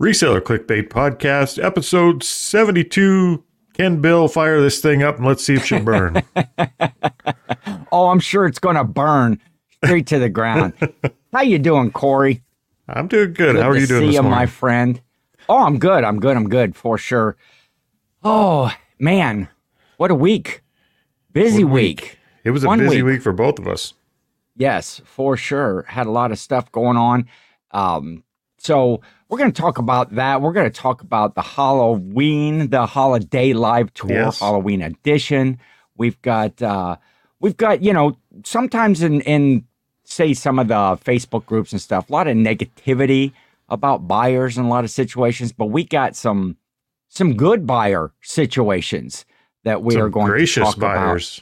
Reseller Clickbait Podcast, episode 72. Can Bill fire this thing up and let's see if she'll burn? oh, I'm sure it's going to burn straight to the ground. How you doing, Cory? I'm doing good. good How are you doing see this you, morning? my friend? Oh, I'm good. I'm good. I'm good for sure. Oh, man. What a week. Busy week. week. It was a One busy week. week for both of us. Yes, for sure. Had a lot of stuff going on. Um, so we're going to talk about that. We're going to talk about the Halloween, the holiday live tour, Yes. Halloween edition. We've got, uh, we've got, you know, sometimes in in say some of the Facebook groups and stuff, a lot of negativity about buyers in a lot of situations, but we got some some good buyer situations that we Some are going to talk about.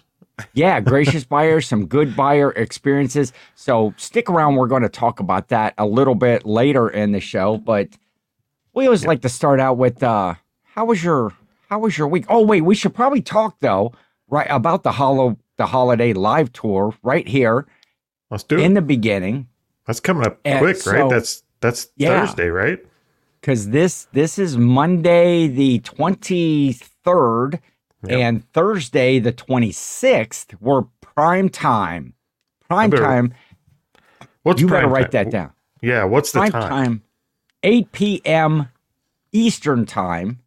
Yeah, gracious buyers, some good buyer experiences. So stick around. We're going to talk about that a little bit later in the show. But we always like to start out with uh, how was your how was your week? Oh wait, we should probably talk though, right about the hollow the holiday live tour right here Let's do it. in the beginning That's coming up And quick, so- right? That's that's Yeah. Thursday, right? because this this is Monday the twenty third Yep. and Thursday the twenty sixth were prime time. Prime better time. What's You better prime write time? that down. Yeah, what's the prime time? time. 8 p.m. Eastern time.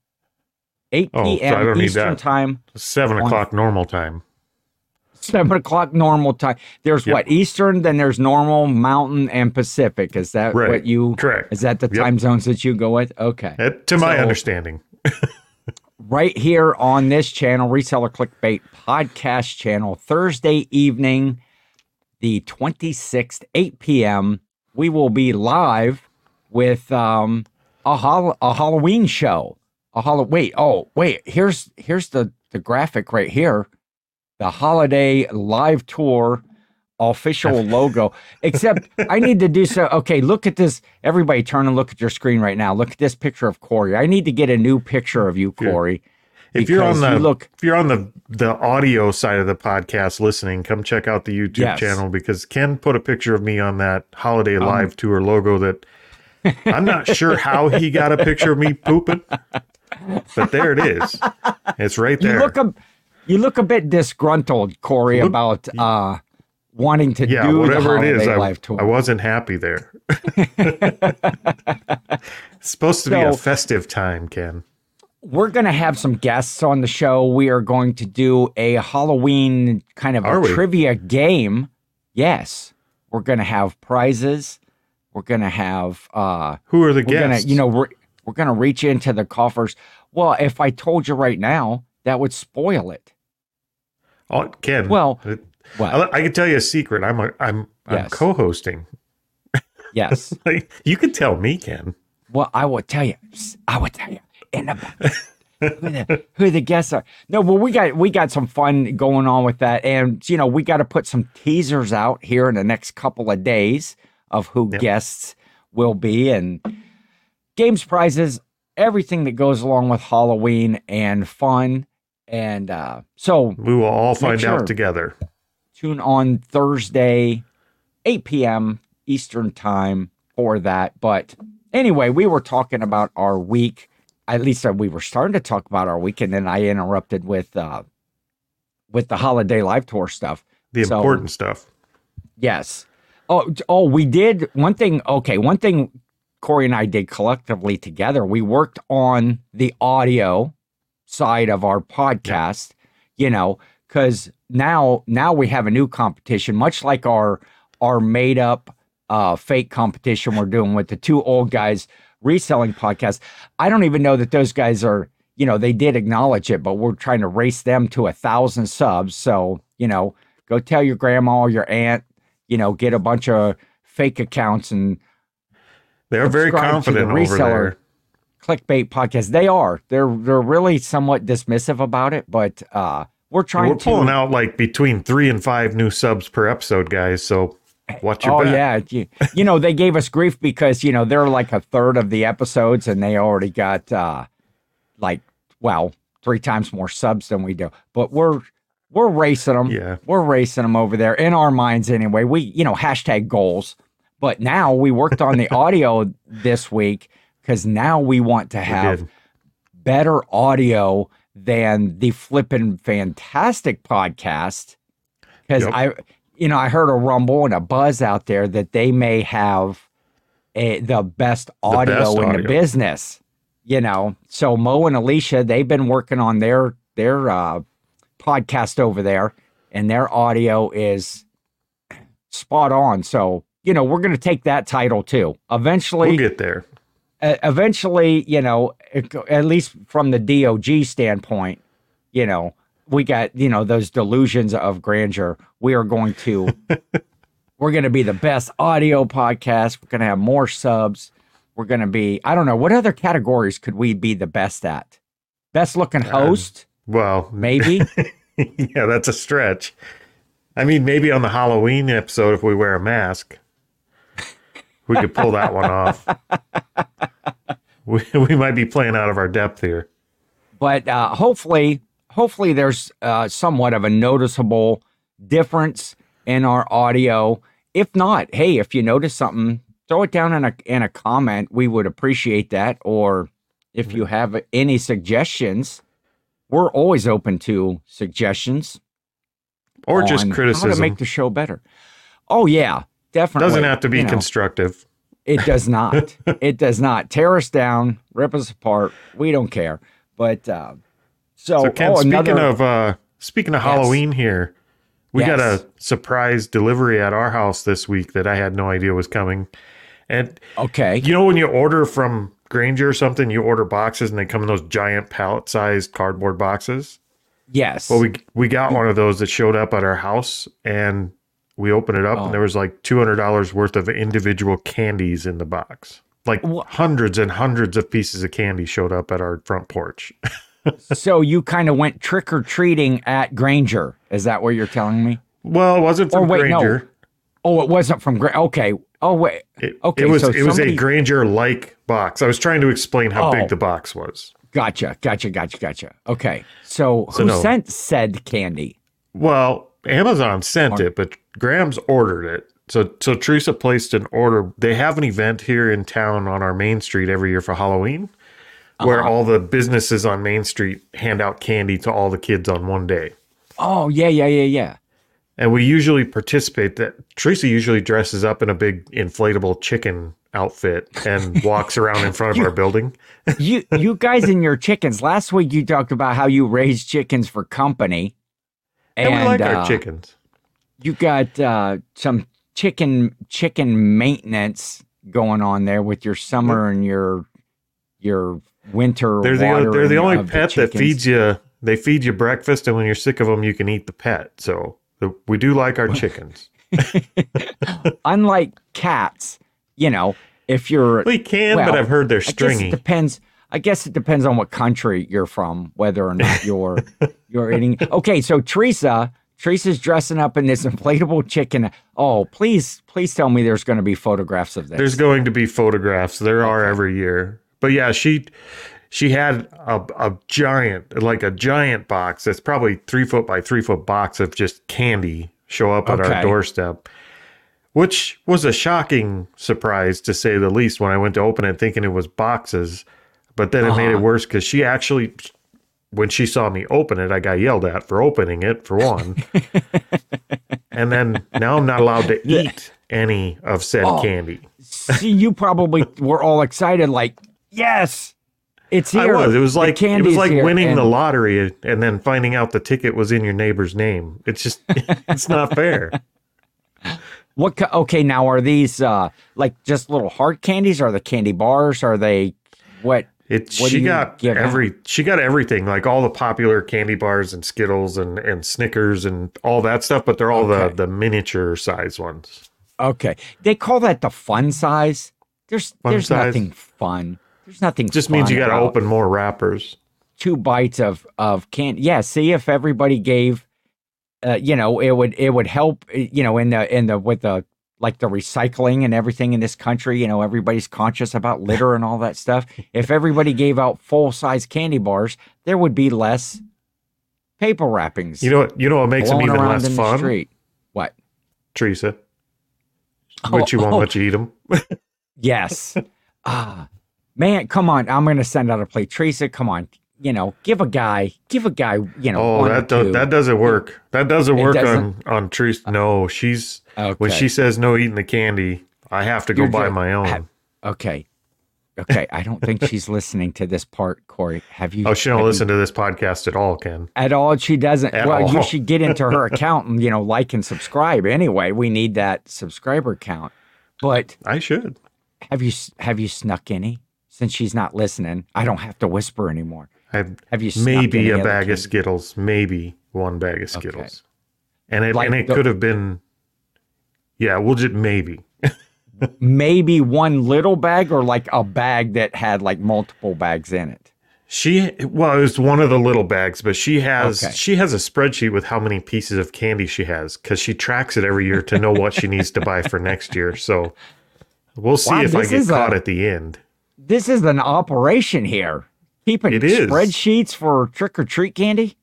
8 Oh, so p.m. Eastern time. Seven On- o'clock normal time. 7 o'clock normal time. There's Yep. what? Eastern, then there's normal, mountain, and Pacific. Is that Right. what you Correct. Is that the Yep. time zones that you go with? Okay. To my understanding. right here on this channel, Reseller Clickbait podcast channel, Thursday evening, the 26th, 8 p.m. We will be live with um, a, hol- a Halloween show. A hol- wait, oh, wait, here's here's the, the graphic right here. The holiday live tour official logo. Except I need to do so. Okay, look at this. Everybody turn and look at your screen right now. Look at this picture of Cory. I need to get a new picture of you, Cory. If you're on the you look if you're on the the audio side of the podcast listening, come check out the YouTube Yes. channel because Ken put a picture of me on that holiday Um, live tour logo that I'm not sure how he got a picture of me pooping, but there it is. It's right you there. look a you look a bit disgruntled, Cory, Look- about uh wanting to yeah, do whatever it is, I. I wasn't happy there. it's supposed to be a festive time, Ken. We're gonna have some guests on the show. We are going to do a Halloween kind of a trivia game. Yes. We're gonna have prizes. We're gonna have uh Who are the we're guests? gonna you know we're, we're gonna reach into the coffers well if i told you right now that would spoil it oh, Ken. well it- well I, I can tell you a secret. I'm a, I'm I'm co-hosting. yes Like, you can tell me, Ken. well i will tell you i will tell you in the who the, who the guests are no well we got we got some fun going on with that and you know we got to put some teasers out here in the next couple of days of who Yep. guests will be and games prizes everything that goes along with halloween and fun and uh so We will all find sure. out together. Tune on Thursday, 8 p.m. Eastern time for that. But anyway, we were talking about our week. At least uh, we were starting to talk about our week, and then I interrupted with uh, with the holiday live tour stuff. The So- important stuff. Yes. Oh, oh, we did one thing. Okay, one thing Cory and I did collectively together. We worked on the audio side of our podcast. You know, because now now we have a new competition, much like our our made up uh, fake competition we're doing with the two old guys reselling podcasts. I don't even know that those guys are. You know, they did acknowledge it, but we're trying to race them to a thousand subs. So you know, go tell your grandma or your aunt you know, get a bunch of fake accounts and They're very to the confident over there. clickbait podcast. They are. They're they're really somewhat dismissive about it, but uh we're trying We're to pulling out like between three and five new subs per episode, guys. So watch your Oh back. yeah, you, you know they gave us grief because you know they're like a third of the episodes and they already got uh like well three times more subs than we do. But we're we're racing them. Yeah. We're racing them over there in our minds anyway. We you know hashtag goals. But now we worked on the audio this week because now we want to have better audio than the flippin' fantastic podcast. Because Yep. I, you know, I heard a rumble and a buzz out there that they may have a, the best audio best in the business. You know, so Mo and Alicia, they've been working on their their uh, podcast over there, and their audio is spot on. So you know, we're going to take that title too. Eventually, We'll get there. Eventually, you know, at least from the DOG standpoint, you know, we got, you know, those delusions of grandeur. We are going to, we're going to be the best audio podcast. We're going to have more subs. We're going to be, I don't know, what other categories could we be the best at? Best looking um, host, Well, maybe. yeah, that's a stretch. I mean, maybe on the Halloween episode, if we wear a mask, we could pull that one off. We, we might be playing out of our depth here. but uh, hopefully, hopefully there's uh, somewhat of a noticeable difference in our audio. If not, hey, if you notice something, throw it down in a in a comment. We would appreciate that. Or if you have any suggestions, we're always open to suggestions Or just on How to make the show better. Oh yeah, definitely. Doesn't have to be You know, constructive. It does not. it does not tear us down, rip us apart. We don't care. But uh, so, So, Ken, oh, speaking another- of uh, speaking of Yes. Halloween here, we got a surprise delivery at our house this week that I had no idea was coming. And okay, you know when you order from Grainger or something, you order boxes and they come in those giant pallet-sized cardboard boxes. yes. Well, we we got one of those that showed up at our house, and we opened it up, Oh. and there was like two hundred dollars worth of individual candies in the box. Like hundreds and hundreds of pieces of candy showed up at our front porch. so you kind of went trick or treating at Grainger. Is that what you're telling me? well, it wasn't Or from wait, no. Grainger. Oh, it wasn't from Grainger. Okay. Oh wait. It, Okay, it was so it was a Grainger like box. I was trying to explain how Oh. big the box was. Gotcha. Gotcha. Gotcha. Gotcha. Okay. So, So who no. sent said candy? Well, Amazon sent it, but Graham's ordered it. So so Teresa placed an order. They have an event here in town on our main street every year for Halloween, where Uh-huh. all the businesses on Main Street hand out candy to all the kids on one day. Oh yeah, yeah, yeah, yeah. And we usually participate that Teresa usually dresses up in a big inflatable chicken outfit and walks around in front of our building. you you guys and your chickens. Last week you talked about how you raise chickens for company, And, we like uh, our chickens. you got uh, some chicken chicken maintenance going on there with your summer and your your winter. They're the they're the only of the that feeds you. They feed you breakfast, and when you're sick of them, you can eat the pet. So the, we do like our chickens. Unlike cats, you know, if you're We can, but I've heard they're guess it stringy. depends. I guess it depends on what country you're from, whether or not you're you're eating. Okay, so Teresa, Teresa's dressing up in this inflatable chicken. Oh, please, please tell me there's going to be photographs of this. There's going to be photographs. There are every year. But yeah, she she had a, a giant, like a giant box that's probably three foot by three foot box of just candy show up at Okay. our doorstep, which was a shocking surprise to say the least when I went to open it thinking it was boxes. But then it made it Uh-huh. worse because she actually, when she saw me open it, I got yelled at for opening it, for one. and then now I'm not allowed to eat any of said Oh. candy. See, you probably were all excited, like, yes, it's I here. was. It was like it was like winning And the lottery and then finding out the ticket was in your neighbor's name. It's just it's not fair. What? ca- Okay, now are these uh like just little heart candies? Are the candy bars? Are they what? It What she got give out? every she got everything like all the popular candy bars and Skittles and and Snickers and all that stuff, but they're all Okay. the the miniature size ones. Okay, they call that the fun size. There's Fun there's size? nothing fun. There's nothing. Just means you got to open more wrappers. two bites of of candy. Yeah, see if everybody gave, uh, you know, it would it would help. You know, in the in the with the like the recycling and everything in this country. You know, everybody's conscious about litter and all that stuff. If everybody gave out full size candy bars, there would be less paper wrappings. You know what? You know what makes them even less in the fun. What? Teresa. Which you won't oh. let you eat them. Yes. ah, Man, come on. I'm going to send out a play. Teresa, come on. You know, give a guy, give a guy, you know. Oh, that do, two. that doesn't work. That doesn't work on doesn't? on Teresa. Uh, no, she's when she says no eating the candy, I have to go You're buy ju- my own. ha- Okay. Okay. I don't think she's listening to this part, Cory. Have you? oh, she don't have you- listen to this podcast at all, Ken. at all. She doesn't. At well, you should get into her account and you know like and subscribe. Anyway, we need that subscriber count. But I should. have you have you snuck any? Since she's not listening, I don't have to whisper anymore. I Have you maybe a bag candy? of Skittles, maybe one bag of Skittles, and it Like and it the- could have been. Yeah, we'll just maybe. Maybe one little bag or like a bag that had like multiple bags in it. She well, it was one of the little bags, but she has Okay. she has a spreadsheet with how many pieces of candy she has because she tracks it every year to know what she needs to buy for next year. So we'll see Wow, if I get is a- caught at the end. This is an operation here. Keeping It is. spreadsheets for trick or treat candy.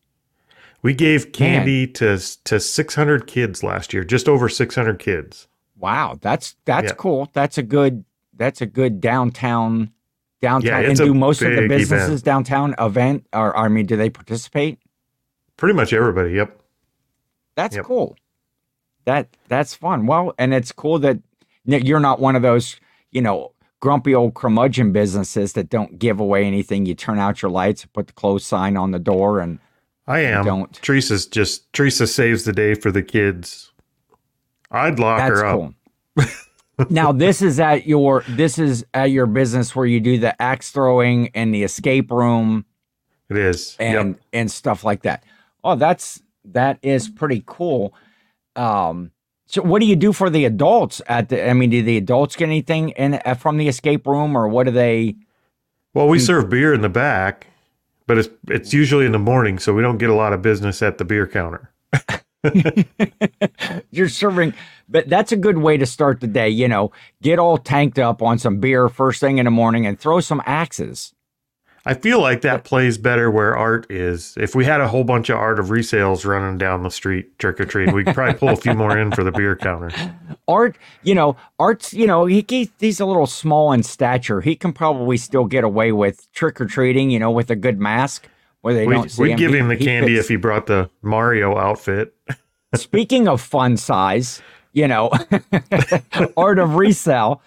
We gave candy to to 600 kids last year, just over 600 kids. Wow, that's that's Yeah. cool. That's a good that's a good downtown downtown and do most of the businesses event. downtown event or I mean do they participate? Pretty much everybody. Yep. That's Yep. cool. That that's fun. Well, and it's cool that you're not one of those, you know, grumpy old curmudgeon businesses that don't give away anything. You turn out your lights, put the close sign on the door and I am. don't. Teresa's just Teresa saves the day for the kids. I'd lock That's her up. cool. now this is at your this is at your business where you do the axe throwing and the escape room It is. and yep. and stuff like that. Oh, that's that is pretty cool. Um, so what do you do for the adults at the? I mean, do the adults get anything in uh, from the escape room, or what do they? Well, we serve beer in the back, but it's it's usually in the morning, so we don't get a lot of business at the beer counter. You're serving, but that's a good way to start the day. You know, get all tanked up on some beer first thing in the morning and throw some axes. I feel like that plays better where art is. If we had a whole bunch of art of resales running down the street trick or treat, we could probably pull a few more in for the beer counter. Art, you know, Art's, you know, he, he he's a little small in stature. He can probably still get away with trick or treating, you know, with a good mask where they don't We'd, see we'd him. give him the he candy if he brought the Mario outfit. Speaking of fun size, you know, art of resale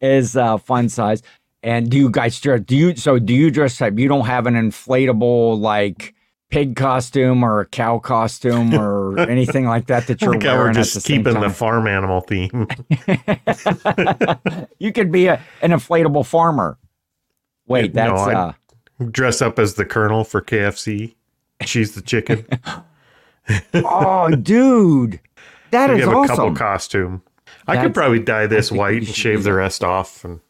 is uh, fun size. And do you guys dress? Do you so? Do you dress up? You don't have an inflatable like pig costume or a cow costume or anything like that that you're we're wearing at just keeping the farm animal theme. you could be a, an inflatable farmer. Wait, No, that's I- uh, Dress up as the colonel for KFC. She's the chicken. oh, dude, that we is have a couple awesome. costume. I That's- could probably dye this white and shave the rest off. And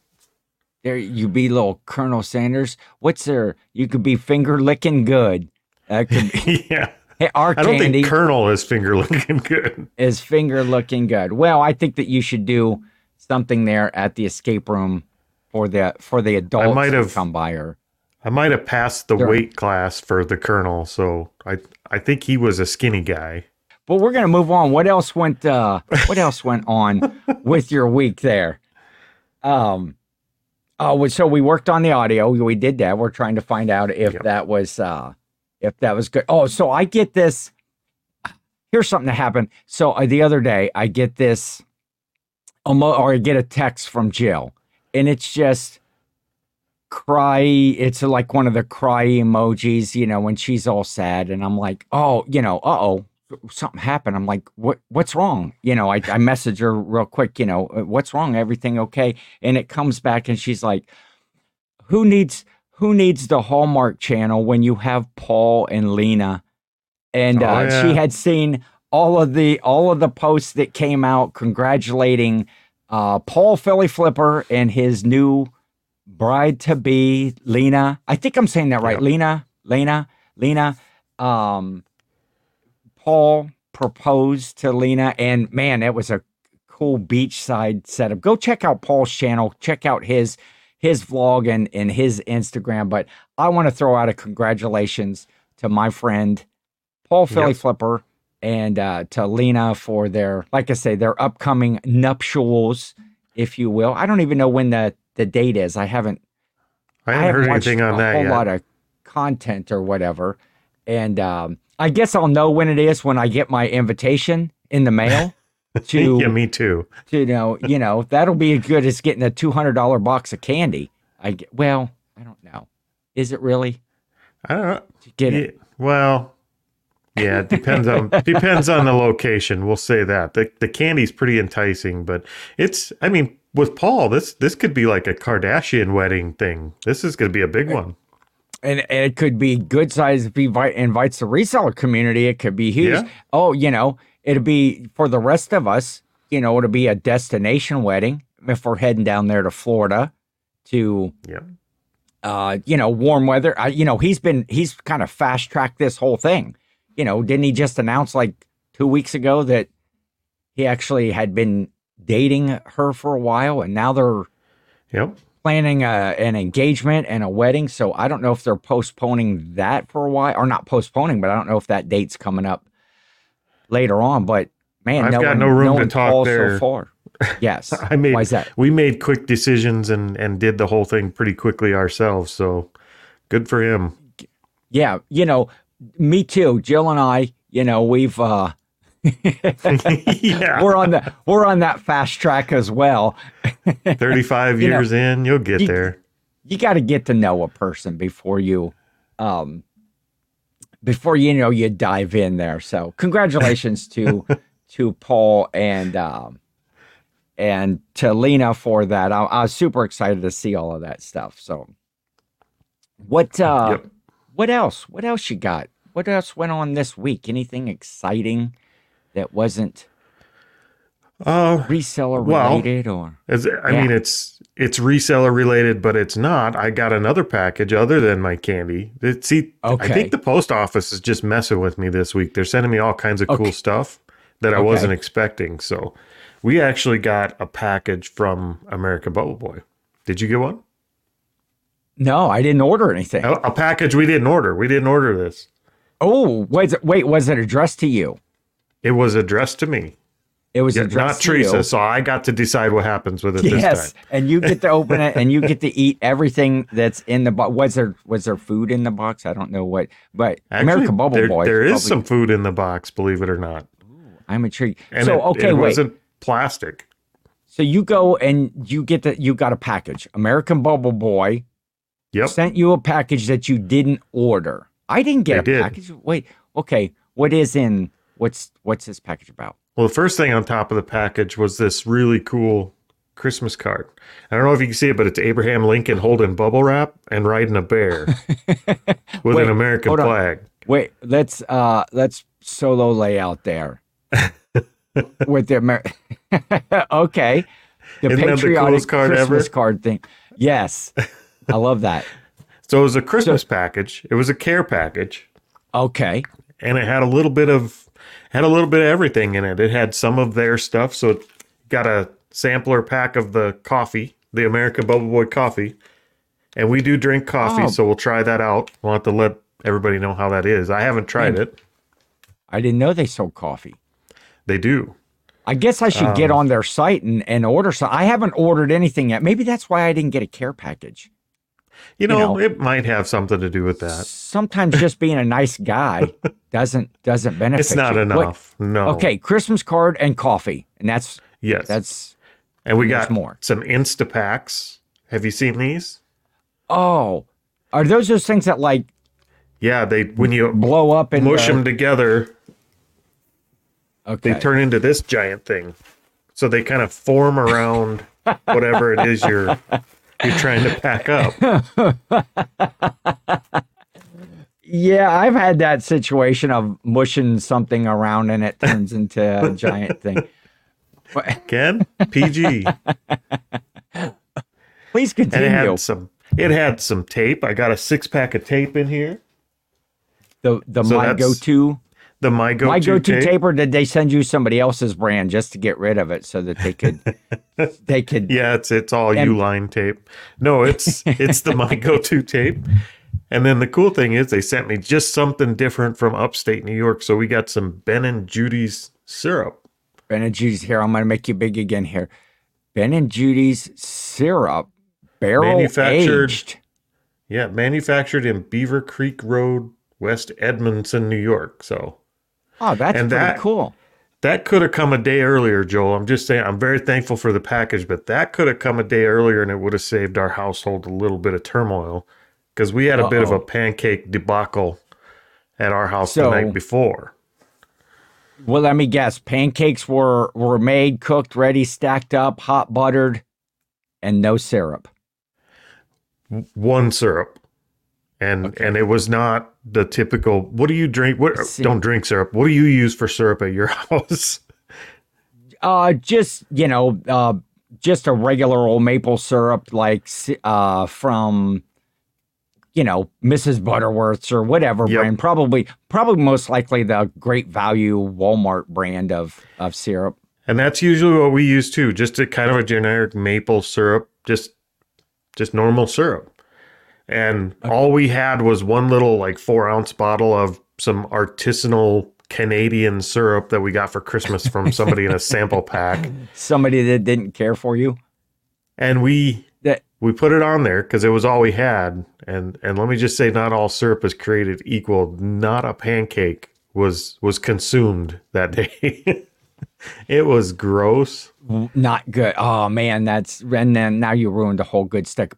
There, you be little Colonel Sanders. What's there? You could be finger licking good. That could be. yeah, Hey, our I don't think Colonel is finger looking good. is finger looking good. Well, I think that you should do something there at the escape room for the for the adults might have- come by her. I might have passed the weight class for the Colonel, so I I think he was a skinny guy. But we're gonna move on. What else went? uh What else went on with your week there? Um. Oh, so we worked on the audio. We did that. We're trying to find out if Yep. that was uh if that was good. Oh, so I get this. Here's something that happened. So uh, the other day, I get this, or I get a text from Jill, and it's just cry. It's like one of the cry emojis, you know, when she's all sad, and I'm like, oh, you know, uh oh, something happened. I'm like, what? What's wrong? You know, I I message her real quick. You know, "Uh, what's wrong? Everything okay? And it comes back, and she's like, who needs who needs the Hallmark Channel when you have Paul and Lena? And Oh, uh, she had seen all of the all of the posts that came out congratulating uh, Paul Philly Flipper and his new bride to be Lena. I think I'm saying that right. Yep. Lena, Lena, Lena. Um, Paul proposed to Lena, and man, it was a cool beachside setup. Go check out Paul's channel. Check out his his vlog and and his Instagram. But I want to throw out a congratulations to my friend Paul Philly Yep. Flipper and uh, to Lena for their, like I say, their upcoming nuptials, if you will. I don't even know when the the date is. I haven't I haven't heard watched anything on a that whole yet. lot of content or whatever, and um, I guess I'll know when it is when I get my invitation in the mail. To, yeah, me too. to you know, you know, that'll be as good as getting a two hundred dollar box of candy. I get, well, I don't know. Is it really? I don't know. To get Yeah, it? well, yeah, it depends on depends on the location. We'll say that the the candy's pretty enticing, but it's. I mean, with Paul, this this could be like a Kardashian wedding thing. This is going to be a big one. And, it could be good size if he invite, invites the reseller community. It could be huge. Yeah. Oh, you know, it'd be for the rest of us. You know, it'll be a destination wedding if we're heading down there to Florida to Yeah, uh, you know, warm weather. I, you know, he's been he's kind of fast tracked this whole thing. You know, didn't he just announce like two weeks ago that he actually had been dating her for a while, and now they're yep. Planning a, an engagement and a wedding. So I don't know if they're postponing that for a while, or not postponing, but I don't know if that date's coming up later on. But man, I've no got one, no room to talk there. so far. Yes, I made why is that? we made quick decisions and and did the whole thing pretty quickly ourselves. So good for him. Yeah, you know, me too. Jill and I, you know, we've uh yeah, we're on the we're on that fast track as well. thirty five You know, years in, you'll get you- there. You got to get to know a person before you um before you know you dive in there. So, congratulations to to Paul and um and to Lena for that. I, I was super excited to see all of that stuff. So, what uh Yep. what else? What else you got? What else went on this week? Anything exciting that wasn't Uh, reseller Well, related or As, I Yeah. mean, it's it's reseller related, but it's not. I got another package other than my candy. It, see, I think the post office is just messing with me this week. They're sending me all kinds of cool stuff that I Okay. wasn't expecting. So, we actually got a package from American Bubble Boy. Did you get one? no? I didn't order anything. A, a package we didn't order. We didn't order this. Oh, was it, wait, was it addressed to you? It was addressed to me, It was Yeah, not Teresa. So I got to decide what happens with it this Yes, and you get to open it, and you get to eat everything that's in the box. Was there was there food in the box? I don't know what, but Actually, American Bubble there, Boy. there is probably- some food in the box, believe it or not. I'm intrigued. And so it, okay, it wait. wasn't plastic. So you go and you get the you got a package. American Bubble Boy Yep. sent you a package that you didn't order. I didn't get They a did. package. Wait, okay. What is in what's what's this package about? Well, the first thing on top of the package was this really cool Christmas card. I don't know if you can see it, but it's Abraham Lincoln holding bubble wrap and riding a bear with Wait, an American flag. Wait, let's uh let's solo lay out there with the Amer- okay, the Isn't that the card Christmas ever? card thing. Yes, I love that. So it was a Christmas package. It was a care package, Okay, and it had a little bit of had a little bit of everything in it. It had some of their stuff, so it got a sampler pack of the coffee, the American Bubble Boy coffee. And we do drink coffee, Oh. so we'll try that out. We'll have to let everybody know how that is. I haven't tried Man. it. I didn't know they sold coffee. They do. I guess I should Um, get on their site and, and order some. I haven't ordered anything yet. Maybe that's why I didn't get a care package. You know, know. it might have something to do with that. Sometimes just being a nice guy doesn't doesn't benefit. It's not you. What- enough. No. Okay, Christmas card and coffee, and that's Yes. that's and we got more. some Instapaks. Have you seen these? oh, are those those things that like Yeah, they when you blow up and mush them together, Okay. they turn into this giant thing. So they kind of form around whatever it is you're you're trying to pack up. yeah, I've had that situation of mushing something around and it turns into a giant thing. Ken, PG, please and it continue. had some. It had some tape. I got a six pack of tape in here. the the So my go to The my go my to go to tape. tape, or did they send you somebody else's brand just to get rid of it so that they could they could Yeah, it's it's all And- Uline tape. No, it's it's the my go-to tape. And then the cool thing is they sent me just something different from upstate New York. So we got some Ben and Judy's syrup. Ben and Judy's here. I'm gonna make you big again here. Ben and Judy's syrup, barrel Manufactured- aged. Yeah, manufactured in Beaver Creek Road, West Edmeston, New York. So Oh, that's And pretty that- cool. that could have come a day earlier, Joel. I'm just saying, I'm very thankful for the package, but that could have come a day earlier and it would have saved our household a little bit of turmoil because we had a bit of a pancake debacle at our house So- the night before. Well, let me guess. Pancakes were were made, cooked, ready, stacked up, hot buttered, and no syrup. One syrup. And Okay. and it was not the typical what do you drink? What don't drink syrup. What do you use for syrup at your house? Uh, just you know, uh, just a regular old maple syrup, like uh, from you know Mrs. Butterworth's or whatever Yep. brand. Probably, probably most likely the Great Value Walmart brand of of syrup. And that's usually what we use too, just a kind of a generic maple syrup, just just normal syrup. And all we had was one little like four ounce bottle of some artisanal Canadian syrup that we got for Christmas from somebody in a sample pack. Somebody that didn't care for you. And we That we put it on there because it was all we had. And and let me just say, not all syrup is created equal. Not a pancake was was consumed that day. it was gross. Not good. Oh man, that's and then now you ruined a whole good stick.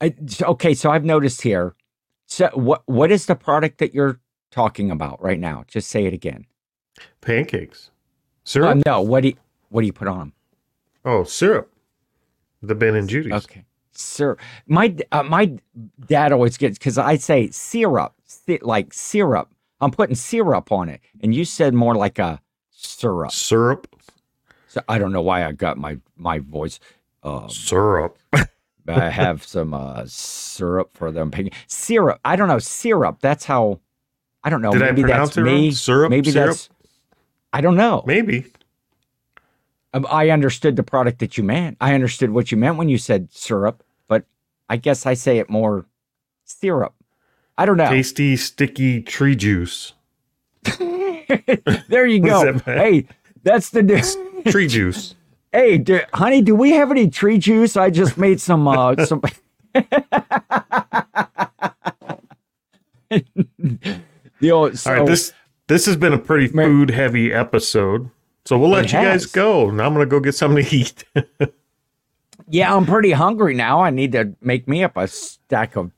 I, okay, so I've noticed here. So what what is the product that you're talking about right now? Just say it again. Pancakes. Uh, Syrup? no, what do you, what do you put on them? Oh, syrup. The Ben and Judy's. Okay, sir. My uh, my dad always gets because I say syrup, like syrup. I'm putting syrup on it, and you said more like a syrup. Syrup. So I don't know why I got my my voice. Um, Syrup. I have some uh, syrup for them. Syrup. I don't know. Syrup. That's how. I don't know. Did I maybe pronounce that's it wrong? me. Syrup? Maybe Syrup? that's. I don't know. Maybe. Um, I understood the product that you meant. I understood what you meant when you said syrup, but I guess I say it more syrup. I don't know. Tasty, sticky tree juice. there you go. that? Hey, that's the. di- Tree juice. hey, do, honey, do we have any tree juice? I just made some. Uh, some. the old, so, All right, this this has been a pretty food heavy episode. So we'll let It you guys go. Now I'm gonna go get something to eat. yeah, I'm pretty hungry now. I need to make me up a stack of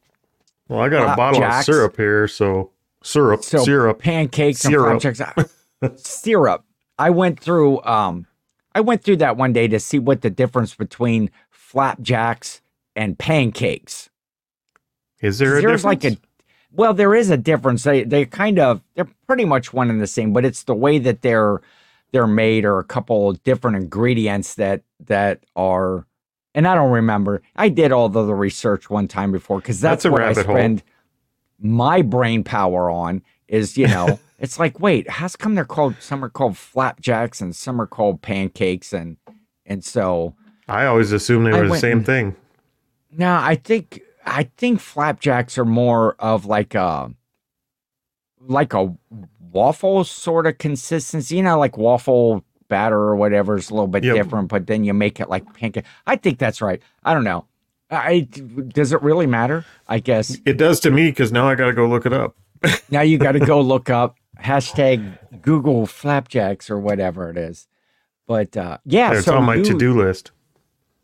well, I got a bottle of syrup here, so syrup, so syrup. pancakes Syrup. and flapjacks. syrup. I went through um I went through that one day to see what the difference between flapjacks and pancakes. Is there a There's difference? like a well, there is a difference. They they kind of they're pretty much one and the same, but it's the way that they're they're made or a couple of different ingredients that that are and I don't remember. I did all the, the research one time before because that's, That's a what I rabbit hole. spend my brain power on is, you know, it's like, wait, how's come they're called some are called flapjacks and some are called pancakes and and so I always assumed they I were the went same thing. no, I think I think flapjacks are more of like a like a waffle sort of consistency. You know, like waffle batter or whatever is a little bit Yep. different, but then you make it like pancake. I think that's right. I don't know. I does it really matter? I guess It does to me because now I got to go look it up. now you got to go look up hashtag Google flapjacks or whatever it is. But uh, yeah, It's so on my you- to do list.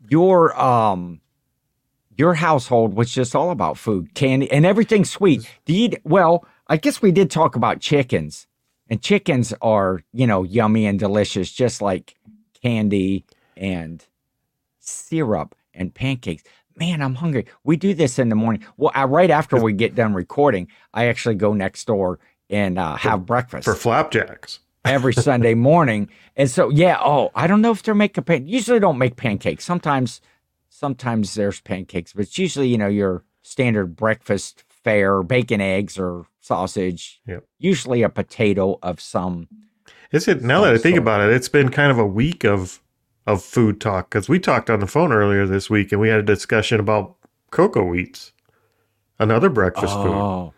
your um your household was just all about food, candy, and everything sweet. Do you well, I guess we did talk about chickens. And chickens are, you know, yummy and delicious, just like candy and syrup and pancakes. Man, I'm hungry. We do this in the morning. Well, I, right after we get done recording, I actually go next door and uh, have breakfast For flapjacks. every Sunday morning. And so, yeah, oh, I don't know if they're making pan. Usually, don't make pancakes. Sometimes, sometimes there's pancakes, but it's usually, you know, your standard breakfast fare, bacon, eggs, or sausage. Yep. Usually, a potato of some. Is it now that I think sort. about it? It's been kind of a week of of food talk because we talked on the phone earlier this week and we had a discussion about cocoa wheats, another breakfast food. Oh,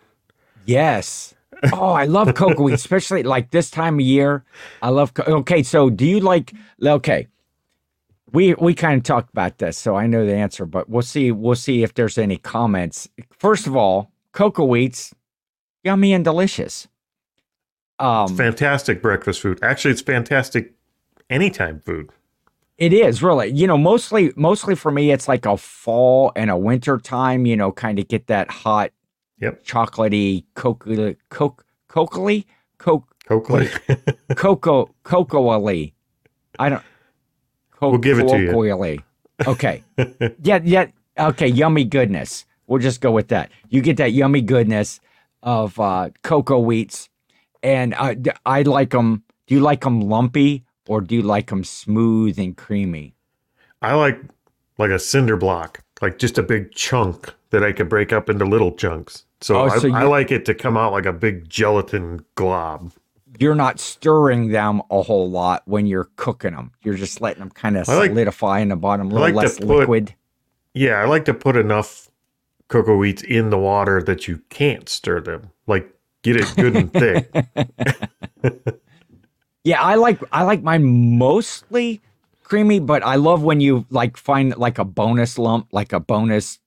yes. Oh, I love cocoa wheat, especially like this time of year. I love. Co- okay, so do you like? Okay, we we kind of talked about this, so I know the answer, but we'll see. We'll see if there's any comments. First of all, cocoa wheats, yummy and delicious. Um, Fantastic breakfast food. Actually, it's fantastic anytime food. It is really, you know, mostly mostly for me, it's like a fall and a winter time. You know, kind of get that hot, Yep. chocolatey, cocoa, cocoa, coke, Coakley. cocoa, cocoa I don't. Co- We'll give it to you. Okay. yeah, yeah. Okay, yummy goodness. We'll just go with that. You get that yummy goodness of uh, cocoa wheats, and uh, d- I like them. Do you like them lumpy or do you like them smooth and creamy? I like like a cinder block, like just a big chunk that I could break up into little chunks. So, Oh, I, so I you- like it to come out like a big gelatin glob. You're not stirring them a whole lot when you're cooking them. You're just letting them kind of like- solidify in the bottom, a little like less put- liquid. Yeah, I like to put enough cocoa wheats in the water that you can't stir them. Like get it good and thick. Yeah, I like I like mine mostly creamy, but I love when you like find like a bonus lump, like a bonus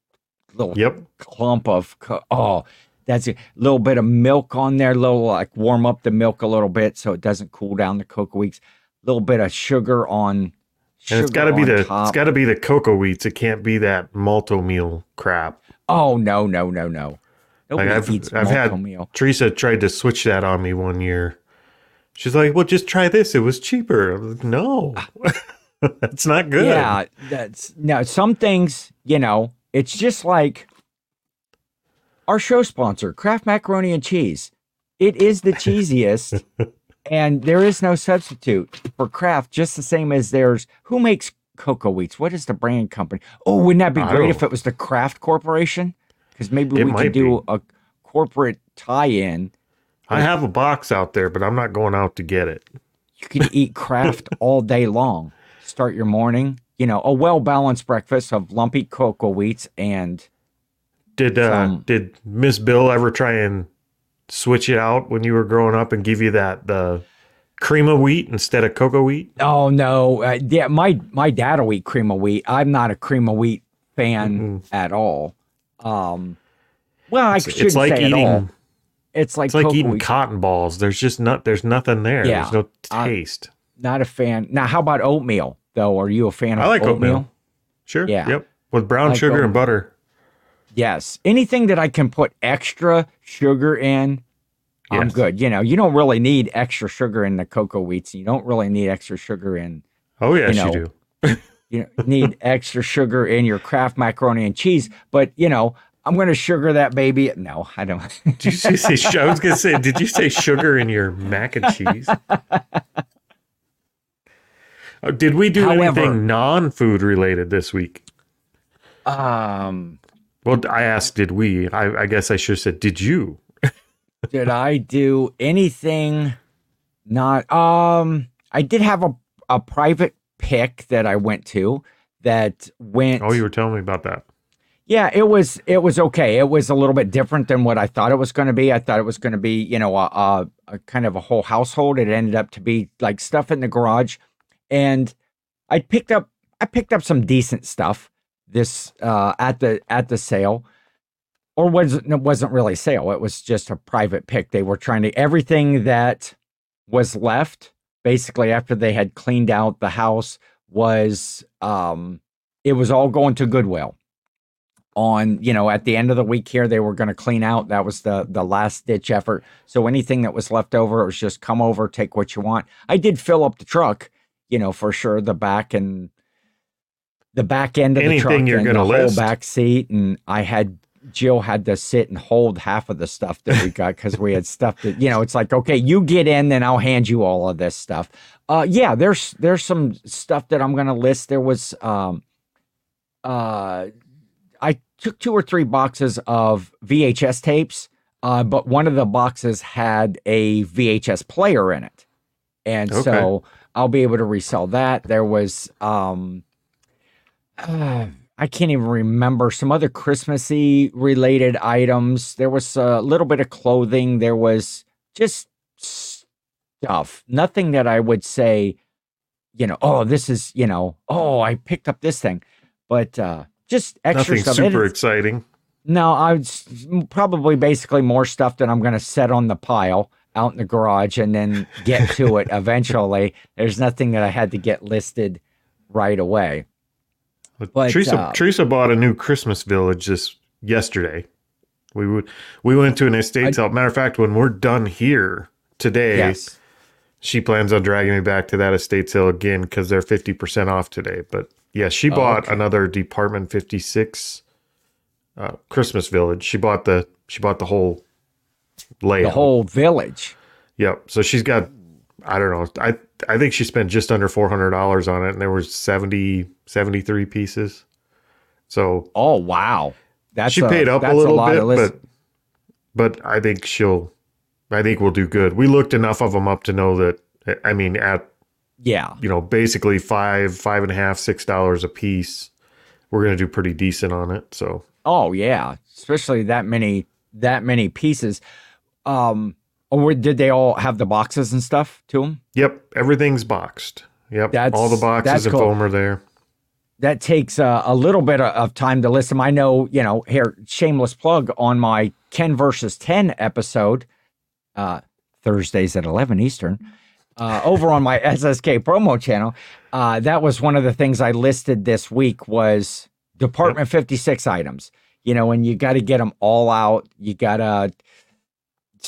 little Yep. clump of oh, that's a little bit of milk on there, little like warm up the milk a little bit so it doesn't cool down the cocoa wheats. A little bit of sugar on. And it's sugar got to be the top. it's got to be the cocoa wheats. It can't be that Malt-O-Meal crap. oh no no no no! Nobody I've- eats I've had- meal. Teresa tried to switch that on me one year. She's like, "Well, just try this. It was cheaper." I was like, "No, ah. that's not good." Yeah, that's no. Some things, you know, it's just like our show sponsor, Kraft Macaroni and Cheese. It is the cheesiest, and there is no substitute for Kraft. Just the same as there's who makes cocoa wheats. What is the brand company? Oh, wouldn't that be great if it was the Kraft Corporation? Because maybe It we could do a corporate tie-in. I have a box out there, but I'm not going out to get it. You could eat Kraft all day long. Start your morning, you know, a well balanced breakfast of lumpy cocoa wheats and Did uh, Some- did Miss Bill ever try and switch it out when you were growing up and give you that the cream of wheat instead of cocoa wheat? oh no, uh, yeah, my my dad will eat cream of wheat. I'm not a cream of wheat fan at all. Um, well, I shouldn't It's like say at all. It's like it's like eating wheat. cotton balls. There's just not there's nothing there. Yeah. There's no taste. Not a fan. Now, how about oatmeal though? Are you a fan of oatmeal? I like oatmeal? oatmeal. Sure. Yeah. Yep. With brown Like sugar and butter. Yes. Anything that I can put extra sugar in, I'm good. You know, you don't really need extra sugar in the cocoa wheats. You don't really need extra sugar in Oh yes, you, know, do. you need extra sugar in your Kraft macaroni and cheese. But you know, I'm going to sugar that baby. No, I don't. Did you say, I was gonna say, did you say sugar in your mac and cheese? Oh, did we do However- anything non-food related this week? um, Well, I asked, did we? I, I guess I should have said, did you? did I do anything? Not. Um, I did have a a private pick that I went to that went. Oh, you were telling me about that. Yeah, it was it was okay. It was a little bit different than what I thought it was going to be. I thought it was going to be, you know, a, a, a kind of a whole household. It ended up to be like stuff in the garage, and I picked up I picked up some decent stuff this uh, at the at the sale, or was it wasn't really sale. It was just a private pick. They were trying to everything that was left basically after they had cleaned out the house was um it was all going to Goodwill. On you know at the end of the week here they were going to clean out. That was the the last ditch effort. So anything that was left over it was just come over take what you want. I did fill up the truck you know for sure the back and the back end of the truck you're and the gonna whole list. back seat and i had jill had to sit and hold half of the stuff that we got because we had stuff that you know it's like okay you get in then i'll hand you all of this stuff uh yeah there's there's some stuff that i'm gonna list there was um uh I took two or three boxes of VHS tapes, uh, but one of the boxes had a VHS player in it. And Okay. so I'll be able to resell that. There was, um, uh, I can't even remember some other Christmassy related items. There was a little bit of clothing. There was just stuff, nothing that I would say, you know, oh, this is, you know, oh, I picked up this thing. But uh just extra Nothing stuff. super exciting. no, I was probably basically more stuff that I'm going to set on the pile out in the garage and then get to it eventually. There's nothing that I had to get listed right away. But But, Teresa, uh, Teresa bought a new Christmas village this yesterday. We would we went to an estate sale. Matter of fact, when we're done here today, Yes. she plans on dragging me back to that estate sale again because they're fifty percent off today. But yeah, she bought Oh, okay. another Department fifty six uh, Christmas village. She bought the she bought the whole The whole village. Yep. So she's got I don't know. I I think she spent just under four hundred dollars on it, and there were 70, 73 pieces. So Oh, wow. That's she paid up a little lot bit, list- but but I think she'll. I think we'll do good. We looked enough of them up to know that. I mean, at yeah. you know, basically five, five and a half, six dollars a piece, we're gonna do pretty decent on it. So Oh, yeah. Especially that many that many pieces. Um or did they all have the boxes and stuff to them? yep, everything's boxed. Yep, That's- all the boxes and cool. foam are there. that takes uh, a little bit of- of time to list them. I know, you know, here, shameless plug on my Ken versus 10 episode, uh, Thursdays at 11 Eastern, uh, over on my SSK promo channel. Uh, that was one of the things I listed this week was Department 56 items, you know, and you got to get them all out. You got to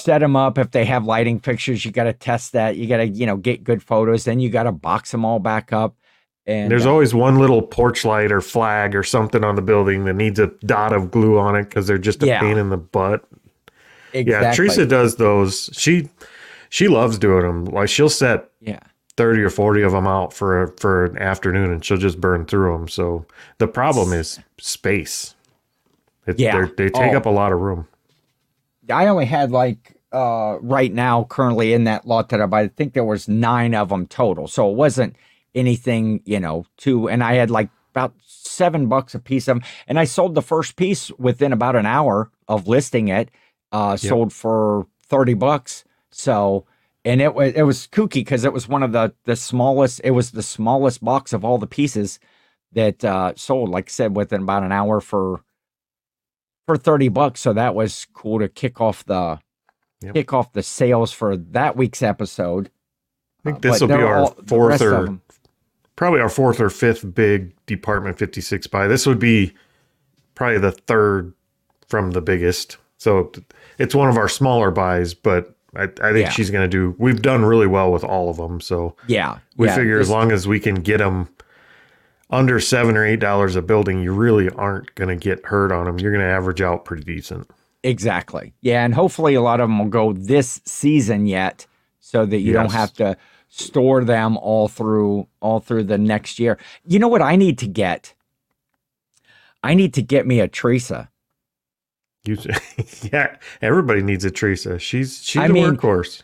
set them up. If they have lighting fixtures, you got to test that. You got to, you know, get good photos. Then you got to box them all back up. And There's uh, always one little porch light or flag or something on the building that needs a dot of glue on it because they're just a Yeah. pain in the butt. Yeah. Teresa does those. She she loves doing them. Like she'll set Yeah. thirty or forty of them out for for an afternoon, and she'll just burn through them. So the problem is space. It, Yeah. they take Oh. up a lot of room. I only had like uh right now currently in that lot that I think there was nine of them total. So it wasn't anything, you know, too and I had like about seven bucks a piece of them. And I sold the first piece within about an hour of listing it. Uh sold for 30 bucks. So and it was it was kooky because it was one of the the smallest it was the smallest box of all the pieces that uh sold, like I said, within about an hour for for 30 bucks. So that was cool to kick off the Yep. kick off the sales for that week's episode. I think Uh, this will be our all- fourth or probably our fourth or fifth big Department 56 buy. This would be probably the third from the biggest. So it's one of our smaller buys, but I, I think Yeah. she's going to do. We've done really well with all of them. So Yeah. we yeah, figure as long as we can get them under seven or eight dollars a building, you really aren't going to get hurt on them. You're going to average out pretty decent. Exactly. Yeah. And hopefully a lot of them will go this season yet so that you don't have to store them all through all through the next year. You know what I need to get? I need to get me a Teresa. You, yeah, everybody needs a Teresa. She's she's I a mean, workhorse.